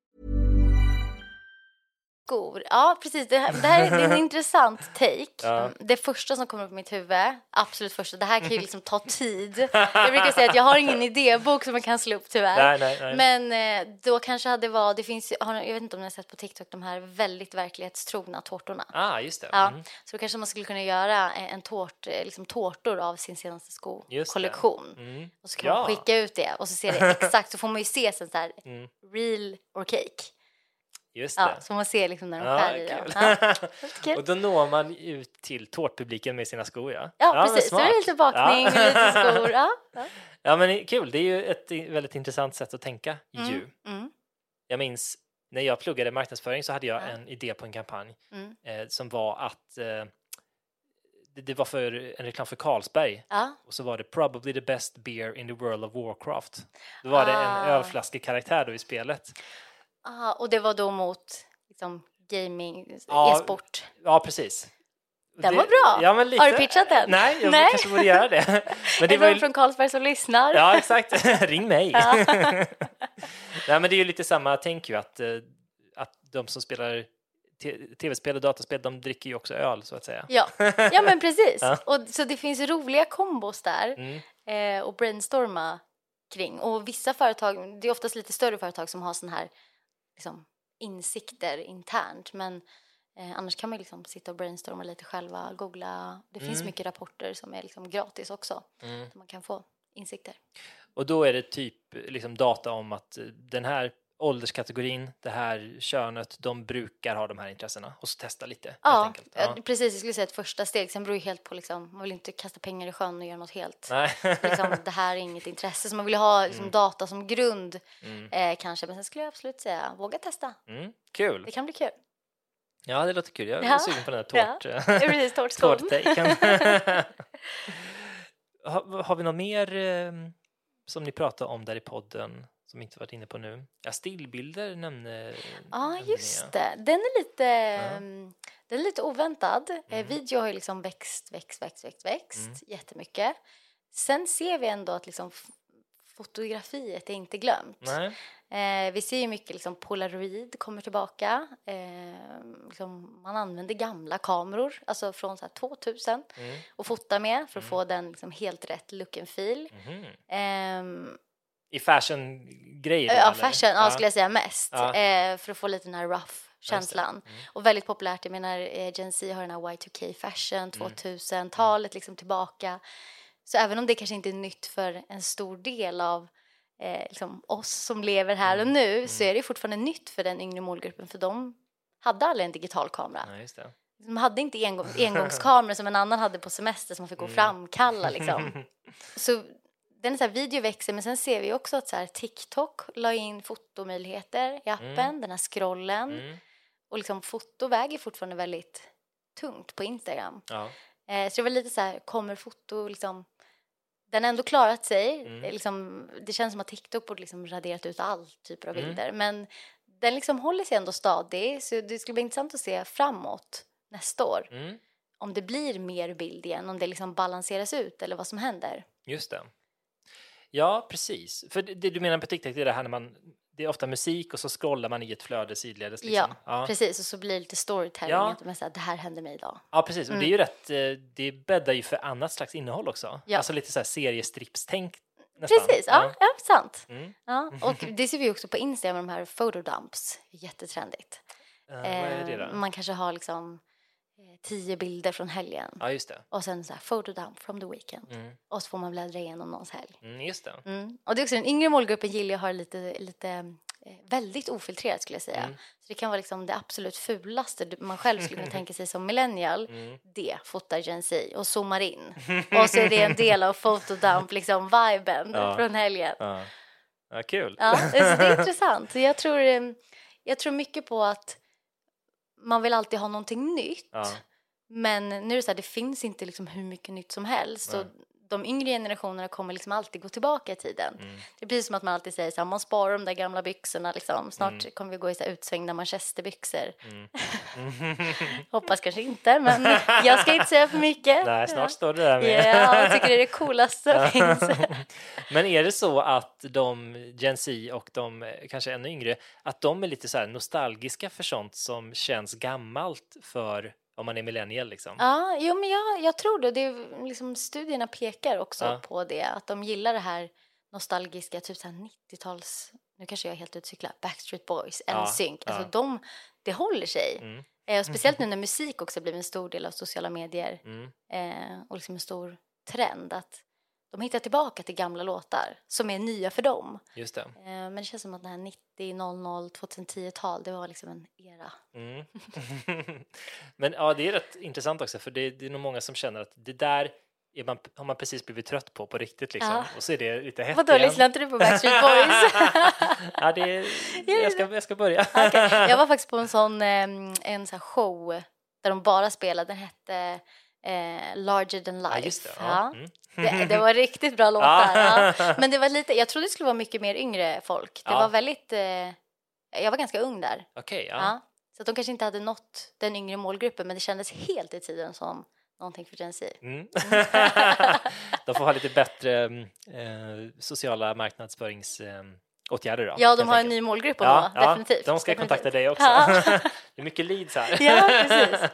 Skor. Ja, precis. Det här, det här är, en *laughs* intressant take. Mm, Det första som kommer upp i mitt huvud, absolut första, det här kan ju liksom ta tid. Jag brukar säga att jag har ingen *laughs* idébok som man kan slå upp tyvärr. Nej, nej, nej. Men eh, då kanske hade varit, det finns, jag vet inte om ni har sett på TikTok, de här väldigt verklighetstrogna tårtorna. ah, just det. Ja, Mm. så då kanske man skulle kunna göra en en tårt, eh, liksom tårtor av sin senaste skokollektion. Mm. Och så kan man Ja. skicka ut det och så ser det *laughs* exakt, så får man ju se sen så här, Mm. real or cake. Just Ja, det. så man ser liksom när de Ja, skär i dem. *laughs* Ja. Och då når man ut till tårtpubliken med sina skor, ja. Ja, men precis. Så är det lite bakning och lite skor. *laughs* Ja. Ja. Ja, men kul. Det är ju ett väldigt intressant sätt att tänka ju. Mm. Jag minns när jag pluggade marknadsföring så hade jag Ja. en idé på en kampanj Mm. eh, som var att eh, det, det var för en reklam för Carlsberg Ja. och så var det probably the best beer in the world of Warcraft. Då var det en Ah. ölflaskekaraktär då i spelet. Ah, och det var då mot liksom, gaming, Ja, e-sport. Ja, precis. Den Det- var bra. Ja, men lite. Har du pitchat den? Nej, jag Nej. kanske borde göra det. *laughs* Men det är var någon ju... från Carlsberg som lyssnar? Ja, exakt. *laughs* Ring mig. Ja. *laughs* Nej, men det är ju lite samma tänk ju att, eh, att de som spelar tv-spel och dataspel, de dricker ju också öl så att säga. Ja, ja men precis. Ja. Och, så det finns roliga kombos där Mm. eh, och brainstorma kring. Och vissa företag, det är oftast lite större företag som har såna här liksom, insikter internt. Men eh, annars kan man liksom sitta och brainstorma lite själva, googla. Det finns Mm. mycket rapporter som är liksom gratis också. Mm. Där man kan få insikter. Och då är det typ liksom data om att eh, den här ålderskategorin, det här könet, de brukar ha de här intressena och så testa lite. Ja, ja. precis. Jag skulle säga ett första steg. Sen beror ju helt på, liksom, man vill inte kasta pengar i sjön och göra något helt. Nej. liksom, *laughs* det här är inget intresse. Så man vill ha liksom, data som grund Mm. eh, kanske. Men sen skulle jag absolut säga, våga testa. Mm. Kul. Det kan bli kul. Ja, det låter kul. Jag är Ja. sugen på den Ja. här tårt... *laughs* Det är precis tårtskål. tårttaken. *laughs* har, har vi något mer eh, som ni pratade om där i podden som inte varit inne på nu? Ja, stillbilder nämnde Ja, ni, just det. Den är lite, Ja. mm, den är lite oväntad. Eh, Mm. video har ju liksom växt, växt, växt, växt, växt Mm. jättemycket. Sen ser vi ändå att liksom fotografiet är inte glömt. Eh, vi ser ju mycket liksom polaroid kommer tillbaka. Eh, liksom man använder gamla kameror, alltså från så här 2000 Mm. och fotar med för att Mm. få den liksom helt rätt look and feel. Mhm. Ehm, I fashion-grejer? ja, eller? fashion ja. skulle jag säga mest. Ja. Eh, för att få lite den här rough känslan. Mm. Och väldigt populärt, jag menar eh, Gen Z har den här Y2K fashion, Mm. 2000-talet liksom tillbaka. Så även om det kanske inte är nytt för en stor del av eh, liksom oss som lever här Mm. och nu så är det fortfarande nytt för den yngre målgruppen för de hade aldrig en digital kamera. Ja. De hade inte engång, *laughs* engångskameror som en annan hade på semester som man fick gå och Mm. framkalla liksom. *laughs* Så den så här, video växer men sen ser vi också att så här, TikTok la in fotomöjligheter i appen, Mm. den här scrollen. Mm. Och liksom foto väger fortfarande väldigt tungt på Instagram. Ja. Eh, så det var lite så här, kommer foto liksom... Den har ändå klarat sig. Mm. Eh, Liksom, det känns som att TikTok borde liksom raderat ut all typer av Mm. bilder. Men den liksom håller sig ändå stadig. Så det skulle bli intressant att se framåt nästa år. Mm. Om det blir mer bild igen, om det liksom balanseras ut eller vad som händer. Just det. Ja, precis. För det, det du menar på TikTok det är det här när man det är ofta musik och så scrollar man i ett flöde sidledes. Ja, Liksom. Ja. precis. Och så blir det lite storytelling. Ja. Att man säger, det här hände mig idag. ja, precis. Och det är ju rätt, eh, det bäddar ju för annat slags innehåll också. Mm. Ja. Alltså lite så här seriestripstänk nästan. Precis, ja, ja. sant. Mm. Ja. *laughs* Och det ser vi också på Instagram, de här photodumps. Jättetrendigt. Det Eh, man kanske har liksom tio bilder från helgen. Ja, just det. Och sen så här photodump from the weekend. Mm. Och så får man bläddra igenom någons helg. Mm, just det. Mm. Och det är också den yngre målgruppen gillar att ha det lite, lite eh, väldigt ofiltrerat skulle jag säga. Mm. Så det kan vara liksom det absolut fulaste man själv skulle kunna *laughs* tänka sig som millennial. Mm. Det fotar Gen Z och zoomar in. *laughs* Och så är det en del av fotodump, liksom viben Ja. från helgen. Ja. ja, kul. Ja, så det är *laughs* intressant. Så jag tror, eh, jag tror mycket på att man vill alltid ha någonting nytt. Ja. Men nu är det så här, det finns inte liksom hur mycket nytt som helst. Nej. de yngre generationerna kommer liksom alltid gå tillbaka i tiden. Mm. Det är precis som att man alltid säger så här, man sparar de där gamla byxorna liksom. Snart Mm. kommer vi gå i så här utsvängda manchesterbyxor. Mm. *laughs* *laughs* Hoppas kanske inte, men jag ska inte säga för mycket. Nej, snart står det där med. Ja, jag tycker det är det coolaste som finns. *laughs* Men är det så att de Gen Z och de eh, kanske ännu yngre, att de är lite så nostalgiska för sånt som känns gammalt för om man är millennial liksom? Ja, jo, men jag, jag tror det. det är, liksom, studierna pekar också Ja. på det, att de gillar det här nostalgiska, typ så här 90-tals, nu kanske jag är helt utcyklad, Backstreet Boys, Ja, NSYNC, alltså ja. de, det håller sig. Mm. Eh, speciellt *laughs* nu när musik också blivit en stor del av sociala medier Mm. eh, och liksom en stor trend att de hittar tillbaka till gamla låtar som är nya för dem. Just det. Eh, men det känns som att det här 90, 00, 2010-tal, det var liksom en era. Mm. *laughs* Men ja, det är rätt intressant också, för det, det är nog många som känner att det där är man, har man precis blivit trött på på riktigt liksom. Ja. Och så är det lite hett Vadå, igen. lyssnar inte du på Backstreet *laughs* Boys? ja, det, *laughs* jag, ska, jag ska börja. Okej, Jag var faktiskt på en sån en sån show där de bara spelade, den hette eh, Larger than life. Ja, det. Ja. Mm. Det, det var riktigt bra *laughs* låtar. Ja. Ja. Men det var lite, jag trodde det skulle vara mycket mer yngre folk. Det var väldigt, eh, jag var ganska ung där. Okej, ja. Så de kanske inte hade nått den yngre målgruppen men det kändes helt i tiden som någonting för Gen Z. Mm. *laughs* de får ha lite bättre eh, sociala marknadsföringsåtgärder då. Ja, de har en ny målgrupp att ja, nå, definitivt. De ska definitivt. kontakta dig också. *laughs* Det är mycket leads här. Ja, precis.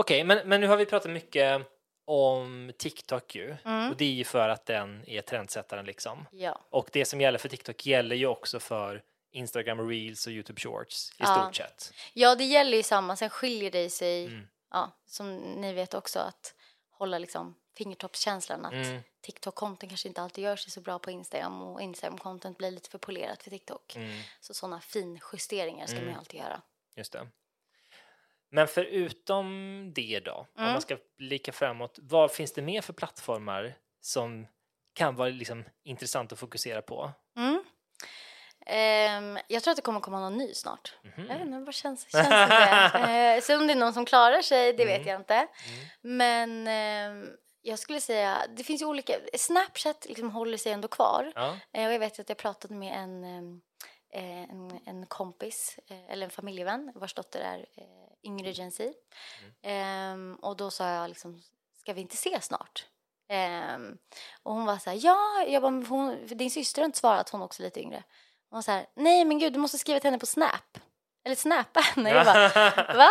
Okej, men, men nu har vi pratat mycket om TikTok ju. Mm. Och det är ju för att den är trendsättaren liksom. Ja. Och det som gäller för TikTok gäller ju också för Instagram Reels och Youtube Shorts i Ja. stort sett. ja, det gäller ju samma. Sen skiljer det sig, Mm. ja, som ni vet också, att hålla liksom fingertoppskänslan att Mm. TikTok-content kanske inte alltid gör sig så bra på Instagram och Instagram-content blir lite för polerat för TikTok. Mm, Så sådana finjusteringar ska man Mm. ju alltid göra. just det. Men förutom det då, om Mm. man ska blicka framåt, vad finns det mer för plattformar som kan vara liksom intressant att fokusera på? Mm. Ehm, jag tror att det kommer komma någon ny snart. Mhm. Jag vet inte, vad känns, känns det? *laughs* Eh, så om det är någon som klarar sig, det Mm. vet jag inte. Men ehm, jag skulle säga, det finns ju olika, Snapchat liksom håller sig ändå kvar. Ja, Eh, och jag vet att jag pratade med en, ehm, eh, en, en kompis, eller en familjevän, vars dotter är yngre Gen Z. Ehm, och då sa jag liksom, ska vi inte ses snart? Ehm, och hon var så här, ja, jag bara, hon, din syster har inte svarat, hon är också lite yngre. Hon var så här, nej men gud, du måste skriva till henne på Snap. Eller snappa *laughs* henne. Jag bara, *laughs* va?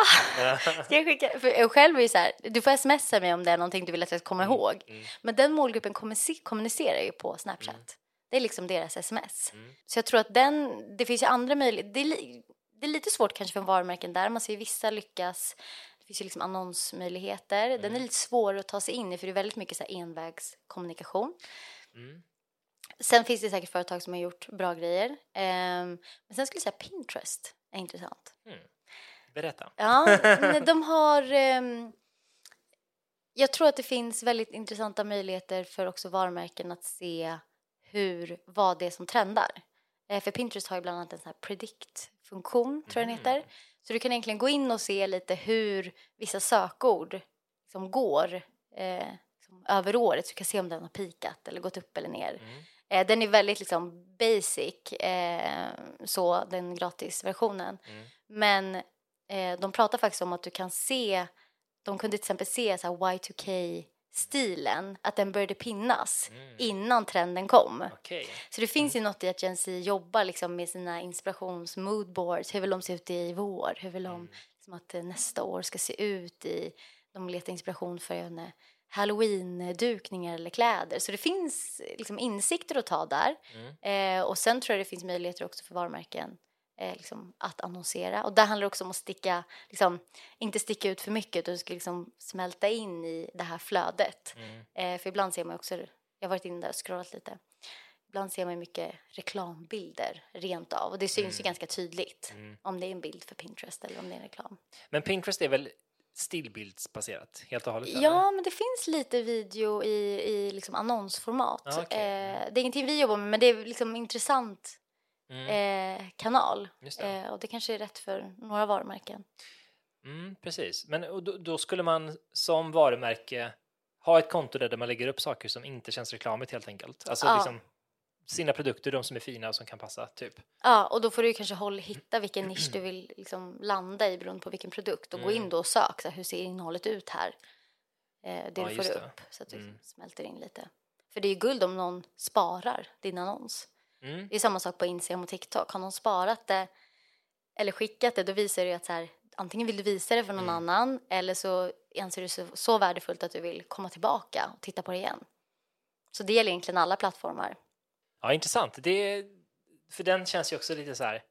Ska jag skicka? För jag själv är ju så här, du får smsa mig om det är någonting du vill att jag ska komma ihåg. mm. Men den målgruppen kommunice- kommunicerar ju på Snapchat. Det är liksom deras sms. Mm. Så jag tror att den, det finns ju andra möjligheter. Det, är lite svårt kanske för varumärken där. Man ser vissa lyckas. Det finns ju liksom annonsmöjligheter. Den Mm. är lite svår att ta sig in i för det är väldigt mycket så envägskommunikation. Mm. Sen finns det säkert företag som har gjort bra grejer. Ehm, men sen skulle jag säga Pinterest är intressant. Berätta. Ja, de har... ehm, jag tror att det finns väldigt intressanta möjligheter för också varumärken att se hur, vad det är som trendar. Eh, för Pinterest har ju bland annat en sån här predict-funktion, tror jag den heter. Så du kan egentligen gå in och se lite hur vissa sökord som går eh, liksom över året. Så du kan se om den har pikat eller gått upp eller ner. Eh, den är väldigt liksom basic, eh, så den gratisversionen. Men eh, de pratar faktiskt om att du kan se, de kunde till exempel se så här Y2K stilen, att den började pinnas innan trenden kom. Okej. Så det finns ju något i att Gen Z jobbar liksom med sina inspirations moodboards. Hur vill de se ut i vår? Hur vill de liksom att eh, nästa år ska se ut? i De letar inspiration för inte, halloween-dukningar eller kläder. Så det finns eh, liksom insikter att ta där. Eh, och sen tror jag det finns möjligheter också för varumärken eh, liksom, att annonsera. Och där handlar det också om att sticka, liksom, inte sticka ut för mycket utan du ska liksom smälta in i det här flödet. Eh, för ibland ser man också, jag har varit inne där och scrollat lite, ibland ser man mycket reklambilder rent av och det syns ju ganska tydligt om det är en bild för Pinterest eller om det är en reklam. Men Pinterest är väl stillbildsbaserat helt och hållet? eller? Ja, men det finns lite video i, i liksom annonsformat. Ja, okej. eh, det är ingenting vi jobbar med, men det är liksom intressant eh, kanal. Mm. Det. Eh, och det kanske är rätt för några varumärken. Mm, precis, men då, då skulle man som varumärke ha ett konto där man lägger upp saker som inte känns reklamigt helt enkelt. Alltså Ja. liksom sina produkter, de som är fina och som kan passa, typ. Ja, och då får du kanske håll, hitta vilken nisch du vill liksom landa i beroende på vilken produkt och gå in då och sök. Så här, hur ser innehållet ut här? Eh, det Ja, du får det. upp så att du smälter in lite. För det är ju guld om någon sparar din annons. Mm. Det är samma sak på Instagram och TikTok. Har någon sparat det eller skickat det, då visar det att så här, antingen vill du visa det för någon annan eller så anser du det så, så värdefullt att du vill komma tillbaka och titta på det igen. Så det gäller egentligen alla plattformar. Ja, intressant. Det, för den känns ju också lite så här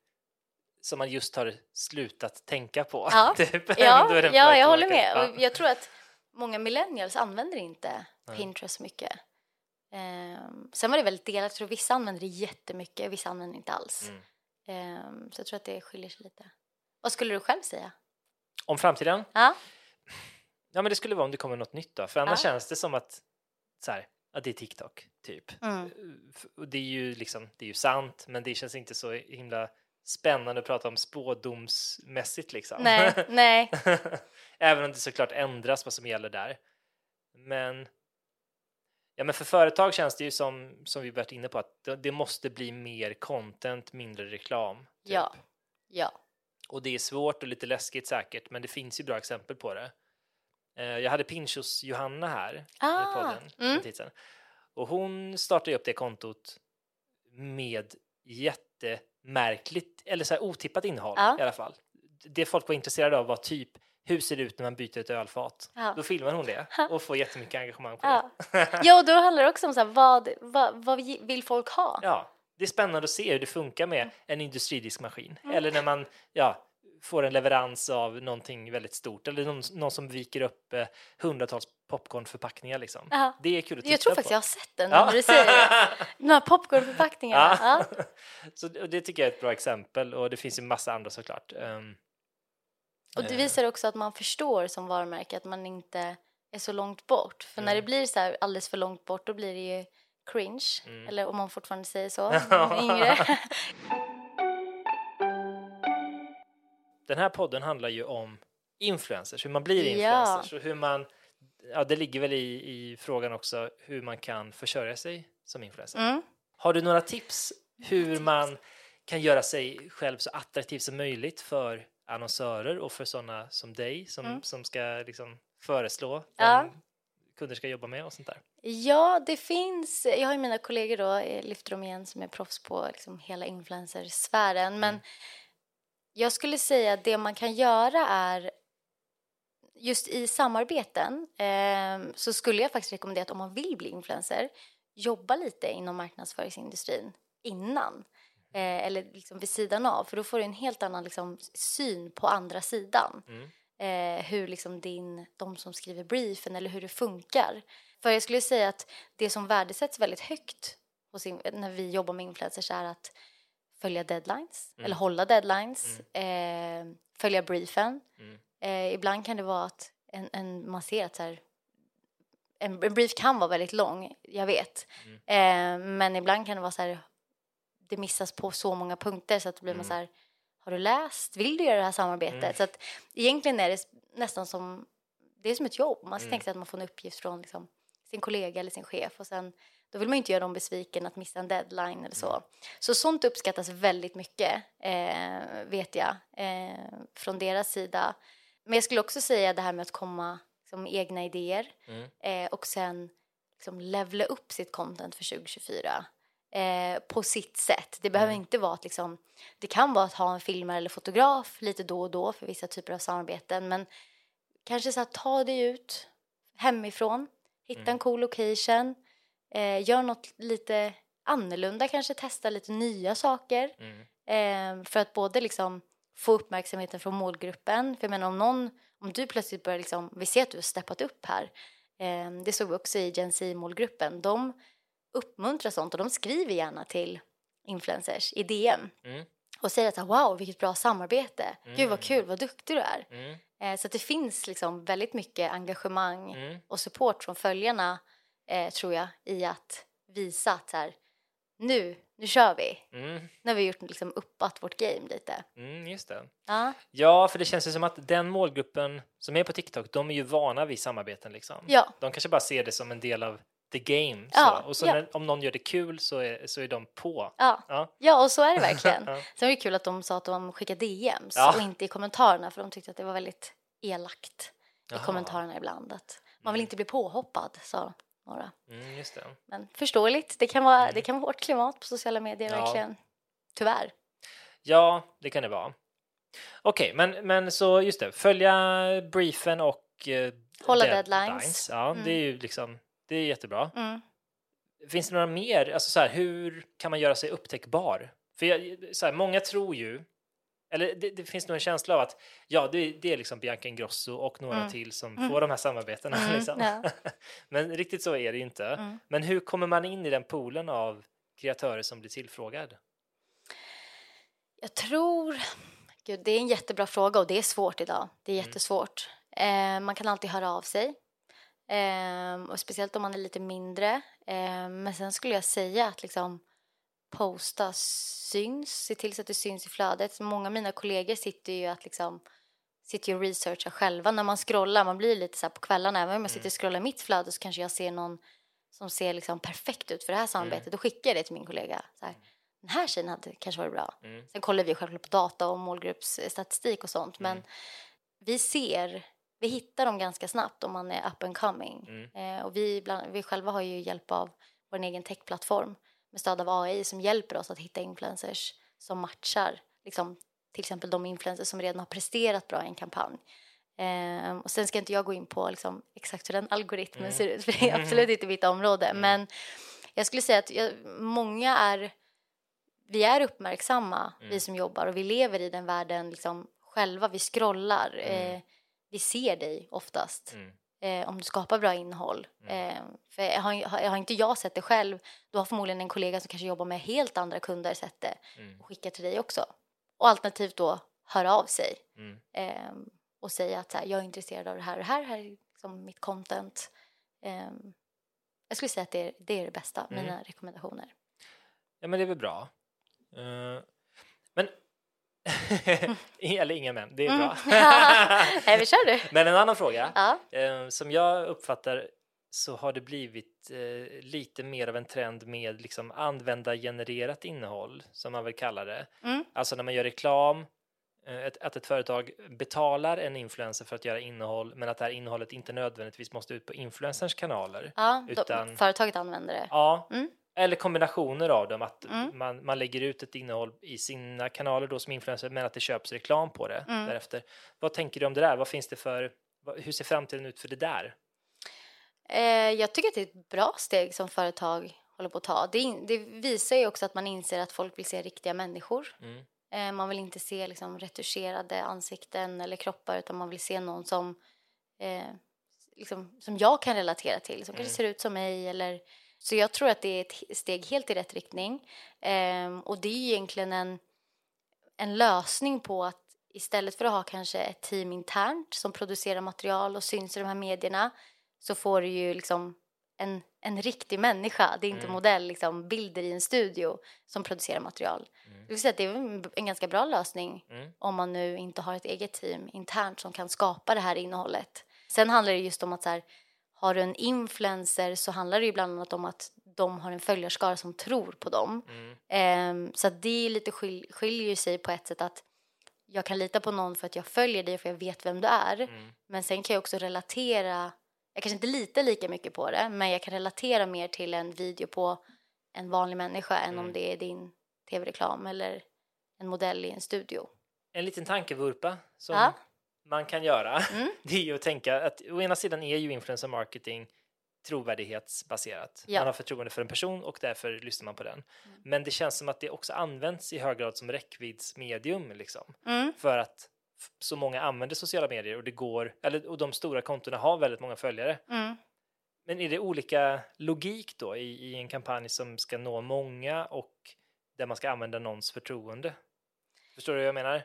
som man just har slutat tänka på. Ja, *laughs* typ. Ja, ja jag håller med. Och jag tror att många millennials använder inte Pinterest så mycket. Ehm, sen var det väldigt delat. Jag tror vissa använder det jättemycket, vissa använder inte alls. Mm. Ehm, så jag tror att det skiljer sig lite. Vad skulle du själv säga? Om framtiden? Ja, Ja, men det skulle vara om det kommer något nytt då. För annars Ja. känns det som att så här, att det är TikTok, typ. Mm. Och det är ju liksom, det är ju sant, men det känns inte så himla spännande att prata om spådomsmässigt liksom. nej, nej. *laughs* Även om det såklart ändras vad som gäller där. Men Ja, men för företag känns det ju som, som vi varit inne på, att det, det måste bli mer content, mindre reklam. typ. Ja, ja. Och det är svårt och lite läskigt säkert, men det finns ju bra exempel på det. Eh, Jag hade Pinchos Johanna här Ah, i podden mm. sedan. Och hon startade upp det kontot med jättemärkligt, eller så otippat innehåll Ja. i alla fall. Det folk var intresserade av var typ hur ser det ut när man byter ett ölfat? Ja. Då filmar hon det och får jättemycket engagemang på Ja. det. ja, och *laughs* då handlar det också om så här, vad, vad, vad vill folk ha? Ja, det är spännande att se hur det funkar med en industridiskmaskin Mm. eller när man ja, får en leverans av någonting väldigt stort eller någon, någon som viker upp eh, hundratals popcornförpackningar liksom. Ja. Det är kul att titta Jag tror på. faktiskt jag har sett den Ja. när du säger det. *laughs* De här popcornförpackningarna. Ja. *laughs* Så det tycker jag är ett bra exempel och det finns ju massa andra såklart. Um, Och det Eh. visar också att man förstår som varumärke att man inte är så långt bort. För när det blir så här alldeles för långt bort då blir det ju cringe. Eller om man fortfarande säger så, *laughs* yngre. *laughs* den här podden handlar ju om influencers, hur man blir Ja. influencers och hur man, ja det ligger väl i, i frågan också hur man kan försörja sig som influencer. Mm. Har du några tips hur man kan göra sig själv så attraktiv som möjligt för annonsörer och för sådana som dig som, som ska liksom föreslå Mm. Ja. vem kunder ska jobba med och sånt där? Ja, det finns. Jag har ju mina kollegor då, jag lyfter dem igen, som är proffs på liksom hela influencersfären. Men jag skulle säga att det man kan göra är just i samarbeten eh, så skulle jag faktiskt rekommendera att om man vill bli influencer, jobba lite inom marknadsföringsindustrin innan. Eh, eller liksom vid sidan av, för då får du en helt annan liksom, syn på andra sidan. Eh, hur liksom din, de som skriver briefen eller hur det funkar. För jag skulle säga att det som värdesätts väldigt högt in, när vi jobbar med influencers är att följa deadlines, eller hålla deadlines, eh, följa briefen. Eh, ibland kan det vara att en, en, man ser att så här, en, en brief kan vara väldigt lång, jag vet. Eh, men ibland kan det vara så här, det missas på så många punkter så att då blir man så här, har du läst? Vill du göra det här samarbetet? Så att egentligen är det nästan som, det är som ett jobb. Man ska tänka sig att man får en uppgift från liksom, sin kollega eller sin chef och sen då vill man ju inte göra dem besviken att missa en deadline eller så. Så sånt uppskattas väldigt mycket, eh, vet jag, eh, från deras sida. Men jag skulle också säga det här med att komma liksom, egna idéer Mm. eh, och sen liksom, levla upp sitt content för 2024 eh, på sitt sätt. Det behöver inte vara att liksom, det kan vara att ha en filmare eller fotograf lite då och då för vissa typer av samarbeten men kanske så här, ta dig ut hemifrån, hitta en cool location, eh, gör något lite annorlunda, kanske testa lite nya saker Mm. eh, för att både liksom få uppmärksamheten från målgruppen, för jag menar om någon, om du plötsligt börjar liksom, vi ser att du har steppat upp här, eh, det såg vi också i Gen Z-målgruppen, de uppmuntrar sånt och de skriver gärna till influencers i DM Mm. och säger att wow vilket bra samarbete, gud vad kul, vad duktig du är. Mm. Eh, så det finns liksom väldigt mycket engagemang Mm. och support från följarna eh, tror jag i att visa att här, nu, nu kör vi. Mm. Nu har vi gjort liksom uppat vårt game lite. Mm, just det. Ja, Ja, för det känns ju som att den målgruppen som är på TikTok, de är ju vana vid samarbeten liksom. ja, De kanske bara ser det som en del av the game. Ja, så. Och så ja. när, om någon gör det kul så är, så är de på. ja. Ja. ja och så är det verkligen. *laughs* Ja. Sen var det kul att de sa att de skickade DMs och inte i kommentarerna för de tyckte att det var väldigt elakt i Jaha. kommentarerna ibland. Att man vill inte bli påhoppad, sa några. Mm, just det. Men förståeligt, det kan vara, det kan vara hårt klimat på sociala medier verkligen. Tyvärr. Ja, det kan det vara. Okej, men, men så just det, följa briefen och eh, Hålla deadlines. Ja, Mm. det är ju liksom, det är jättebra. Mm. Finns det några mer, alltså så här, hur kan man göra sig upptäckbar? För jag, så här, många tror ju, eller det, det finns nog en känsla av att ja, det, det är liksom Bianca Ingrosso och några Mm. till som får de här samarbetena. Mm, Liksom. ja. *laughs* Men riktigt så är det ju inte. Mm. Men hur kommer man in i den poolen av kreatörer som blir tillfrågad? Jag tror... Gud, det är en jättebra fråga och det är svårt idag. Det är jättesvårt. Eh, man kan alltid höra av sig. Eh, och speciellt om man är lite mindre. Eh, men sen skulle jag säga att liksom posta syns. Se till så att det syns i flödet. Många av mina kollegor sitter ju att liksom sitter ju och researchar själva när man scrollar. Man blir lite så på kvällarna. Även om jag sitter och scrollar i mitt flöde så kanske jag ser någon som ser liksom perfekt ut för det här samarbetet. Då skickar jag det till min kollega. Så här, den här tjejen hade kanske varit bra. Mm. Sen kollar vi självklart på data och målgruppsstatistik och sånt. Men vi ser, vi hittar dem ganska snabbt om man är up and coming. Mm. Eh, och vi, bland, vi själva har ju hjälp av vår egen techplattform med stöd av AI som hjälper oss att hitta influencers som matchar liksom, till exempel de influencers som redan har presterat bra i en kampanj. Eh, och sen ska inte jag gå in på liksom, exakt hur den algoritmen Mm. ser ut, för det är absolut inte mitt område. Men jag skulle säga att jag, många är, vi är uppmärksamma, Mm. vi som jobbar, och vi lever i den världen liksom, själva. Vi scrollar, eh, vi ser dig oftast. Mm. Eh, om du skapar bra innehåll. Eh, för har, har, inte jag sett det själv, då har förmodligen en kollega som kanske jobbar med helt andra kunder sett det Mm. och skickar till dig också. Och alternativt då höra av sig Mm. eh, och säga att så här, jag är intresserad av det här och det här, här är liksom mitt content. Eh, jag skulle säga att det är det, är det bästa, Mm. mina rekommendationer. Ja, men det är väl bra. Men... *laughs* Eller inga men, det är bra. *laughs* Nej, vi kör du. *laughs* men en annan fråga. Ja. Eh, som jag uppfattar så har det blivit eh, lite mer av en trend med liksom användargenererat innehåll, som man väl kallar det. Mm. Alltså när man gör reklam, eh, ett, att ett företag betalar en influencer för att göra innehåll, men att det här innehållet inte nödvändigtvis måste ut på influencers kanaler. Ja, Utan- då, företaget använder det. Ja, Mm. Eller kombinationer av dem, att Mm. man, man lägger ut ett innehåll i sina kanaler då som influencer, men att det köps reklam på det Mm. därefter. Vad tänker du om det där? Vad finns det för, hur ser framtiden ut för det där? Eh, jag tycker att det är ett bra steg som företag håller på att ta. Det, det visar ju också att man inser att folk vill se riktiga människor. Mm. Eh, man vill inte se liksom, retuscherade ansikten eller kroppar utan man vill se någon som, eh, liksom, som jag kan relatera till, som kanske ser ut som mig. Eller... Så jag tror att det är ett steg helt i rätt riktning. Eh, och det är egentligen en, en lösning på att istället för att ha kanske ett team internt som producerar material och syns i de här medierna så får du ju liksom en, en riktig människa, det är inte modell, liksom bilder i en studio som producerar material. Jag vill säga att det är en, en ganska bra lösning Mm. om man nu inte har ett eget team internt som kan skapa det här innehållet. Sen handlar det just om att så här, har du en influencer så handlar det ju bland annat om att de har en följarskara som tror på dem. Mm. Ehm, så det är lite skil, skiljer sig på ett sätt att jag kan lita på någon för att jag följer dig för jag vet vem du är. Mm. Men sen kan jag också relatera, jag kanske inte litar lika mycket på det, men jag kan relatera mer till en video på en vanlig människa än Mm. om det är din tv-reklam eller en modell i en studio. En liten tankevurpa som Ja. Man kan göra, Mm. *laughs* det är ju att tänka att å ena sidan är ju influencer marketing trovärdighetsbaserat. Ja. Man har förtroende för en person och därför lyssnar man på den. Men det känns som att det också används i hög grad som räckviddsmedium liksom. Mm. För att så många använder sociala medier och det går, eller och de stora kontona har väldigt många följare. Mm. Men är det olika logik då i, i en kampanj som ska nå många och där man ska använda någons förtroende? Förstår du vad jag menar?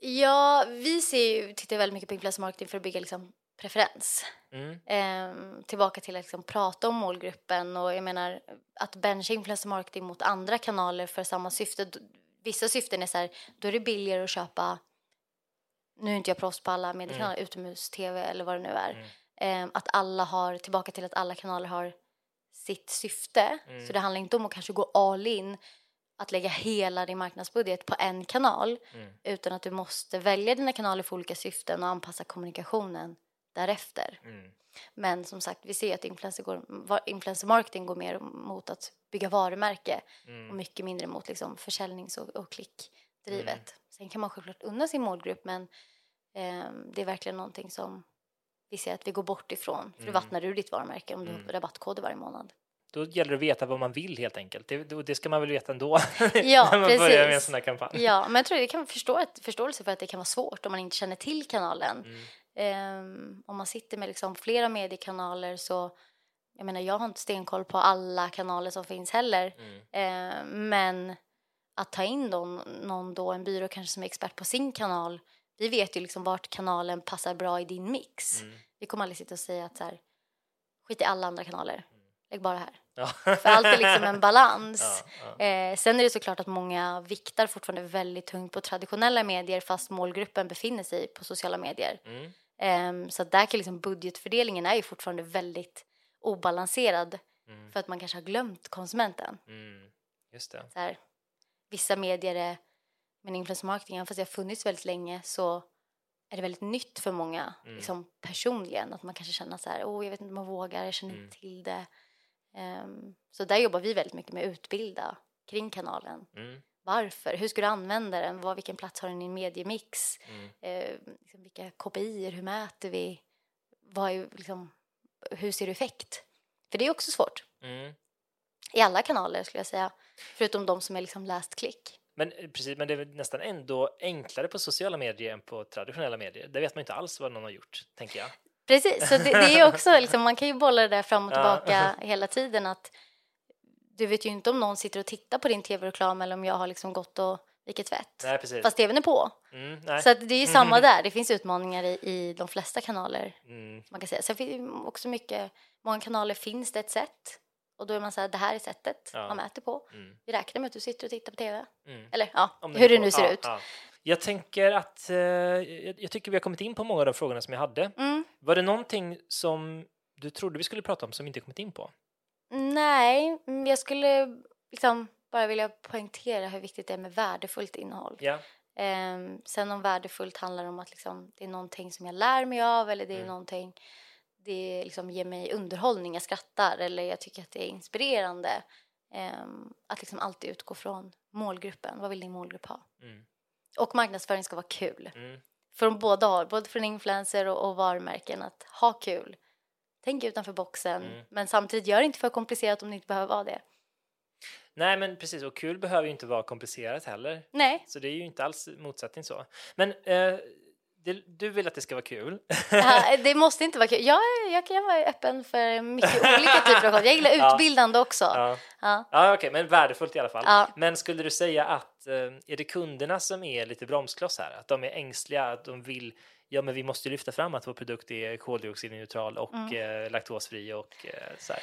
Ja, vi ser ju, tittar väldigt mycket på influencer marketing för att bygga liksom preferens. Mm. Ehm, tillbaka till att liksom prata om målgruppen och jag menar att bencha influencer marketing mot andra kanaler för samma syfte. Vissa syften är så här, då är det billigare att köpa, nu är inte jag proffs på alla mediekanaler, utomhus-tv eller vad det nu är. Mm. Ehm, att alla har, tillbaka till att alla kanaler har sitt syfte. Mm. Så det handlar inte om att kanske gå all in, att lägga hela din marknadsbudget på en kanal Mm. utan att du måste välja dina kanaler för olika syften och anpassa kommunikationen därefter. Mm. Men som sagt, vi ser att influencer, går, influencer marketing går mer mot att bygga varumärke Mm. och mycket mindre mot liksom försäljnings och, och klickdrivet. Mm. Sen kan man självklart unna sin målgrupp men ehm, det är verkligen någonting som vi ser att vi går bort ifrån. För Mm. du vattnar ur ditt varumärke om du Mm. har rabattkoder varje månad. Då gäller det att veta vad man vill helt enkelt. Det, det- ska man väl veta ändå Ja, *laughs* när man börjar med en precis. sån här kampanj. Ja, men jag tror det kan förstå ett, förståelse för att det kan vara svårt om man inte känner till kanalen. Mm. Ehm, om man sitter med liksom flera mediekanaler så, jag menar jag har inte stenkoll på alla kanaler som finns heller. Mm. Ehm, men att ta in någon, någon då, en byrå kanske som är expert på sin kanal, vi vet ju liksom vart kanalen passar bra i din mix. Mm. Vi kommer aldrig sitta och säga att så här, skit i alla andra kanaler, lägg bara här. Ja. För allt är liksom en *laughs* balans. Ja. Eh, sen är det såklart att många viktar fortfarande väldigt tungt på traditionella medier fast målgruppen befinner sig på sociala medier. Mm. Ehm, så där kan liksom budgetfördelningen är ju fortfarande väldigt obalanserad Mm. för att man kanske har glömt konsumenten. Mm. Just det. Så här, vissa medier är, men influencer marketing, fast det har funnits väldigt länge så är det väldigt nytt för många Mm. liksom personligen. Att man kanske känner så här, åh jag vet inte om jag vågar, jag känner Mm. inte till det. Ehm, så där jobbar vi väldigt mycket med att utbilda kring kanalen. Mm. Varför? Hur ska du använda den? Vad, vilken plats har den i en mediemix? Mm. Eh, liksom vilka KPI, hur mäter vi? Vad är, liksom, hur ser du effekt? För det är också svårt Mm. i alla kanaler skulle jag säga. Förutom de som är liksom läst klick. Men eh, precis, men det är nästan ändå enklare på sociala medier än på traditionella medier. Där vet man inte alls vad någon har gjort, tänker jag. Precis, så det, det är också liksom, man kan ju bolla det där fram och tillbaka hela tiden att du vet ju inte om någon sitter och tittar på din tv-reklam eller om jag har liksom gått och vikit tvätt. Nej, precis. Fast tvn är på. Mm. Så det är ju samma *laughs* där. Det finns utmaningar i, i de flesta kanaler. Mm. Man kan säga. Sen finns det också mycket, många kanaler finns det ett sätt. Och då är man så här, det här är sättet Ja. man mäter på. Mm. Vi räknar med att du sitter och tittar på tv. Mm. Eller ja, den hur det nu ser ja, ut. ja. Jag tänker att eh, jag, jag tycker vi har kommit in på många av de frågorna som jag hade. Var det någonting som du trodde vi skulle prata om som vi inte kommit in på? Nej, mm, jag skulle liksom bara vilja poängtera hur viktigt det är med värdefullt innehåll. Ja. Ehm, sen om värdefullt handlar om att liksom, det är någonting som jag lär mig av eller det är Mm. någonting det liksom ger mig underhållning, jag skrattar eller jag tycker att det är inspirerande. Ehm, att liksom alltid utgå från målgruppen. Vad vill din målgrupp ha? Mm. Och marknadsföring ska vara kul. Mm. Från båda håll, både från influencer och, och varumärken. Att ha kul. Tänk utanför boxen. Mm. Men samtidigt, gör det inte för komplicerat om det inte behöver vara det. Nej, men precis. Och kul behöver ju inte vara komplicerat heller. Nej, Så det är ju inte alls motsättning så. Men eh, det, du vill att det ska vara kul. Ja, *laughs* det måste inte vara kul. Jag, jag kan vara öppen för mycket olika typer av content. Jag gillar *laughs* Ja. utbildande också. ja, Ja. ja okej, men värdefullt i alla fall. Ja. Men skulle du säga att eh, är det kunderna som är lite bromskloss här? Att de är ängsliga, att de vill Ja, men vi måste lyfta fram att vår produkt är koldioxidneutral och Mm. eh, laktosfri och eh, så här.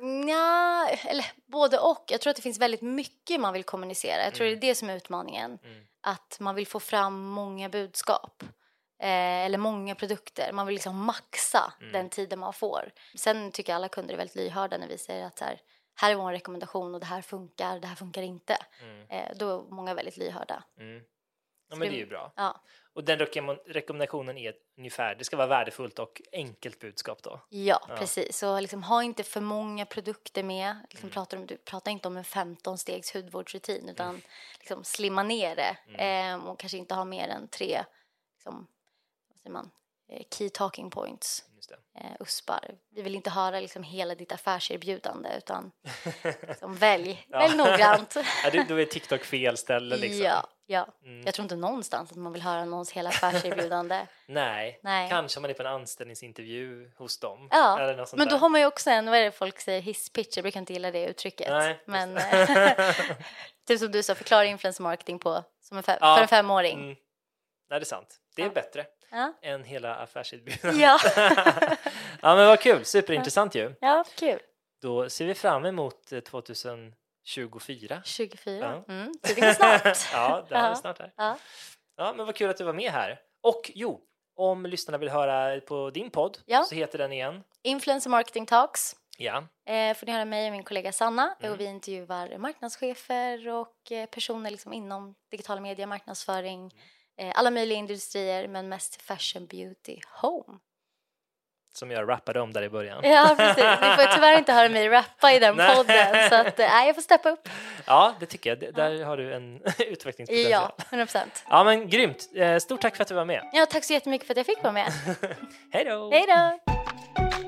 Nja, eller både och. Jag tror att det finns väldigt mycket man vill kommunicera. Jag tror Mm. det är det som är utmaningen. Mm. Att man vill få fram många budskap. Eh, eller många produkter. Man vill liksom maxa Mm. den tiden man får. Sen tycker jag alla kunder är väldigt lyhörda när vi säger att så här, här är vår rekommendation och det här funkar, det här funkar inte. Mm. Eh, då är många väldigt lyhörda. Mm. Ja, men det är ju bra. Ja, Och den rekomm- rekommendationen är ungefär, det ska vara värdefullt och enkelt budskap då. ja, precis. Så liksom, ha inte för många produkter med. Liksom, Mm. pratar om, du pratar inte om en 15-stegs hudvårdsrutin utan liksom, slimma ner det Mm. ehm, och kanske inte ha mer än tre liksom, vad säger man, eh, key talking points. Eh, uspar. Vi vill inte höra liksom hela ditt affärserbjudande utan *laughs* liksom, välj, välj noggrant. *laughs* Ja, då är TikTok fel ställe liksom. Ja, ja. Mm. Jag tror inte någonstans att man vill höra någons hela affärserbjudande. *laughs* Nej. Nej. kanske om man är på en anställningsintervju hos dem. Ja, eller något sånt men då där. har man ju också en, vad är det folk säger, hisspitch, jag brukar inte gilla det uttrycket. Nej, men eh, typ som du sa, förklara influencer marketing på, som en fem, Ja, för en femåring. Mm. Nej, det är sant. Det är Ja. bättre Ja. än hela affärserbjudandet. Ja. *laughs* ja, men vad kul. Superintressant ju. ja, kul. Då ser vi fram emot eh, 2024. 24. Ja. Mm, tiden går snabbt. *laughs* Ja, det är snart här. Ja. Ja, men vad kul att du var med här. Och jo, om lyssnarna vill höra på din podd Ja. så heter den igen. Influencer marketing talks. Ja, Eh, får ni höra mig och min kollega Sanna Mm. och vi intervjuar marknadschefer och eh, personer liksom inom digitala medier, marknadsföring, Mm. Eh, alla möjliga industrier men mest fashion, beauty, home. som jag rappade om där i början. Ja precis, ni får tyvärr inte höra mig rappa i den Nej. *laughs* podden så att eh, nej, jag får steppa upp. Ja, det tycker jag. Där har du en *laughs* utvecklingspotential. Ja, 100 procent. Ja, men grymt. Eh, Stort tack för att du var med. Ja, tack så jättemycket för att jag fick vara med. *laughs* Hej då! Hej då!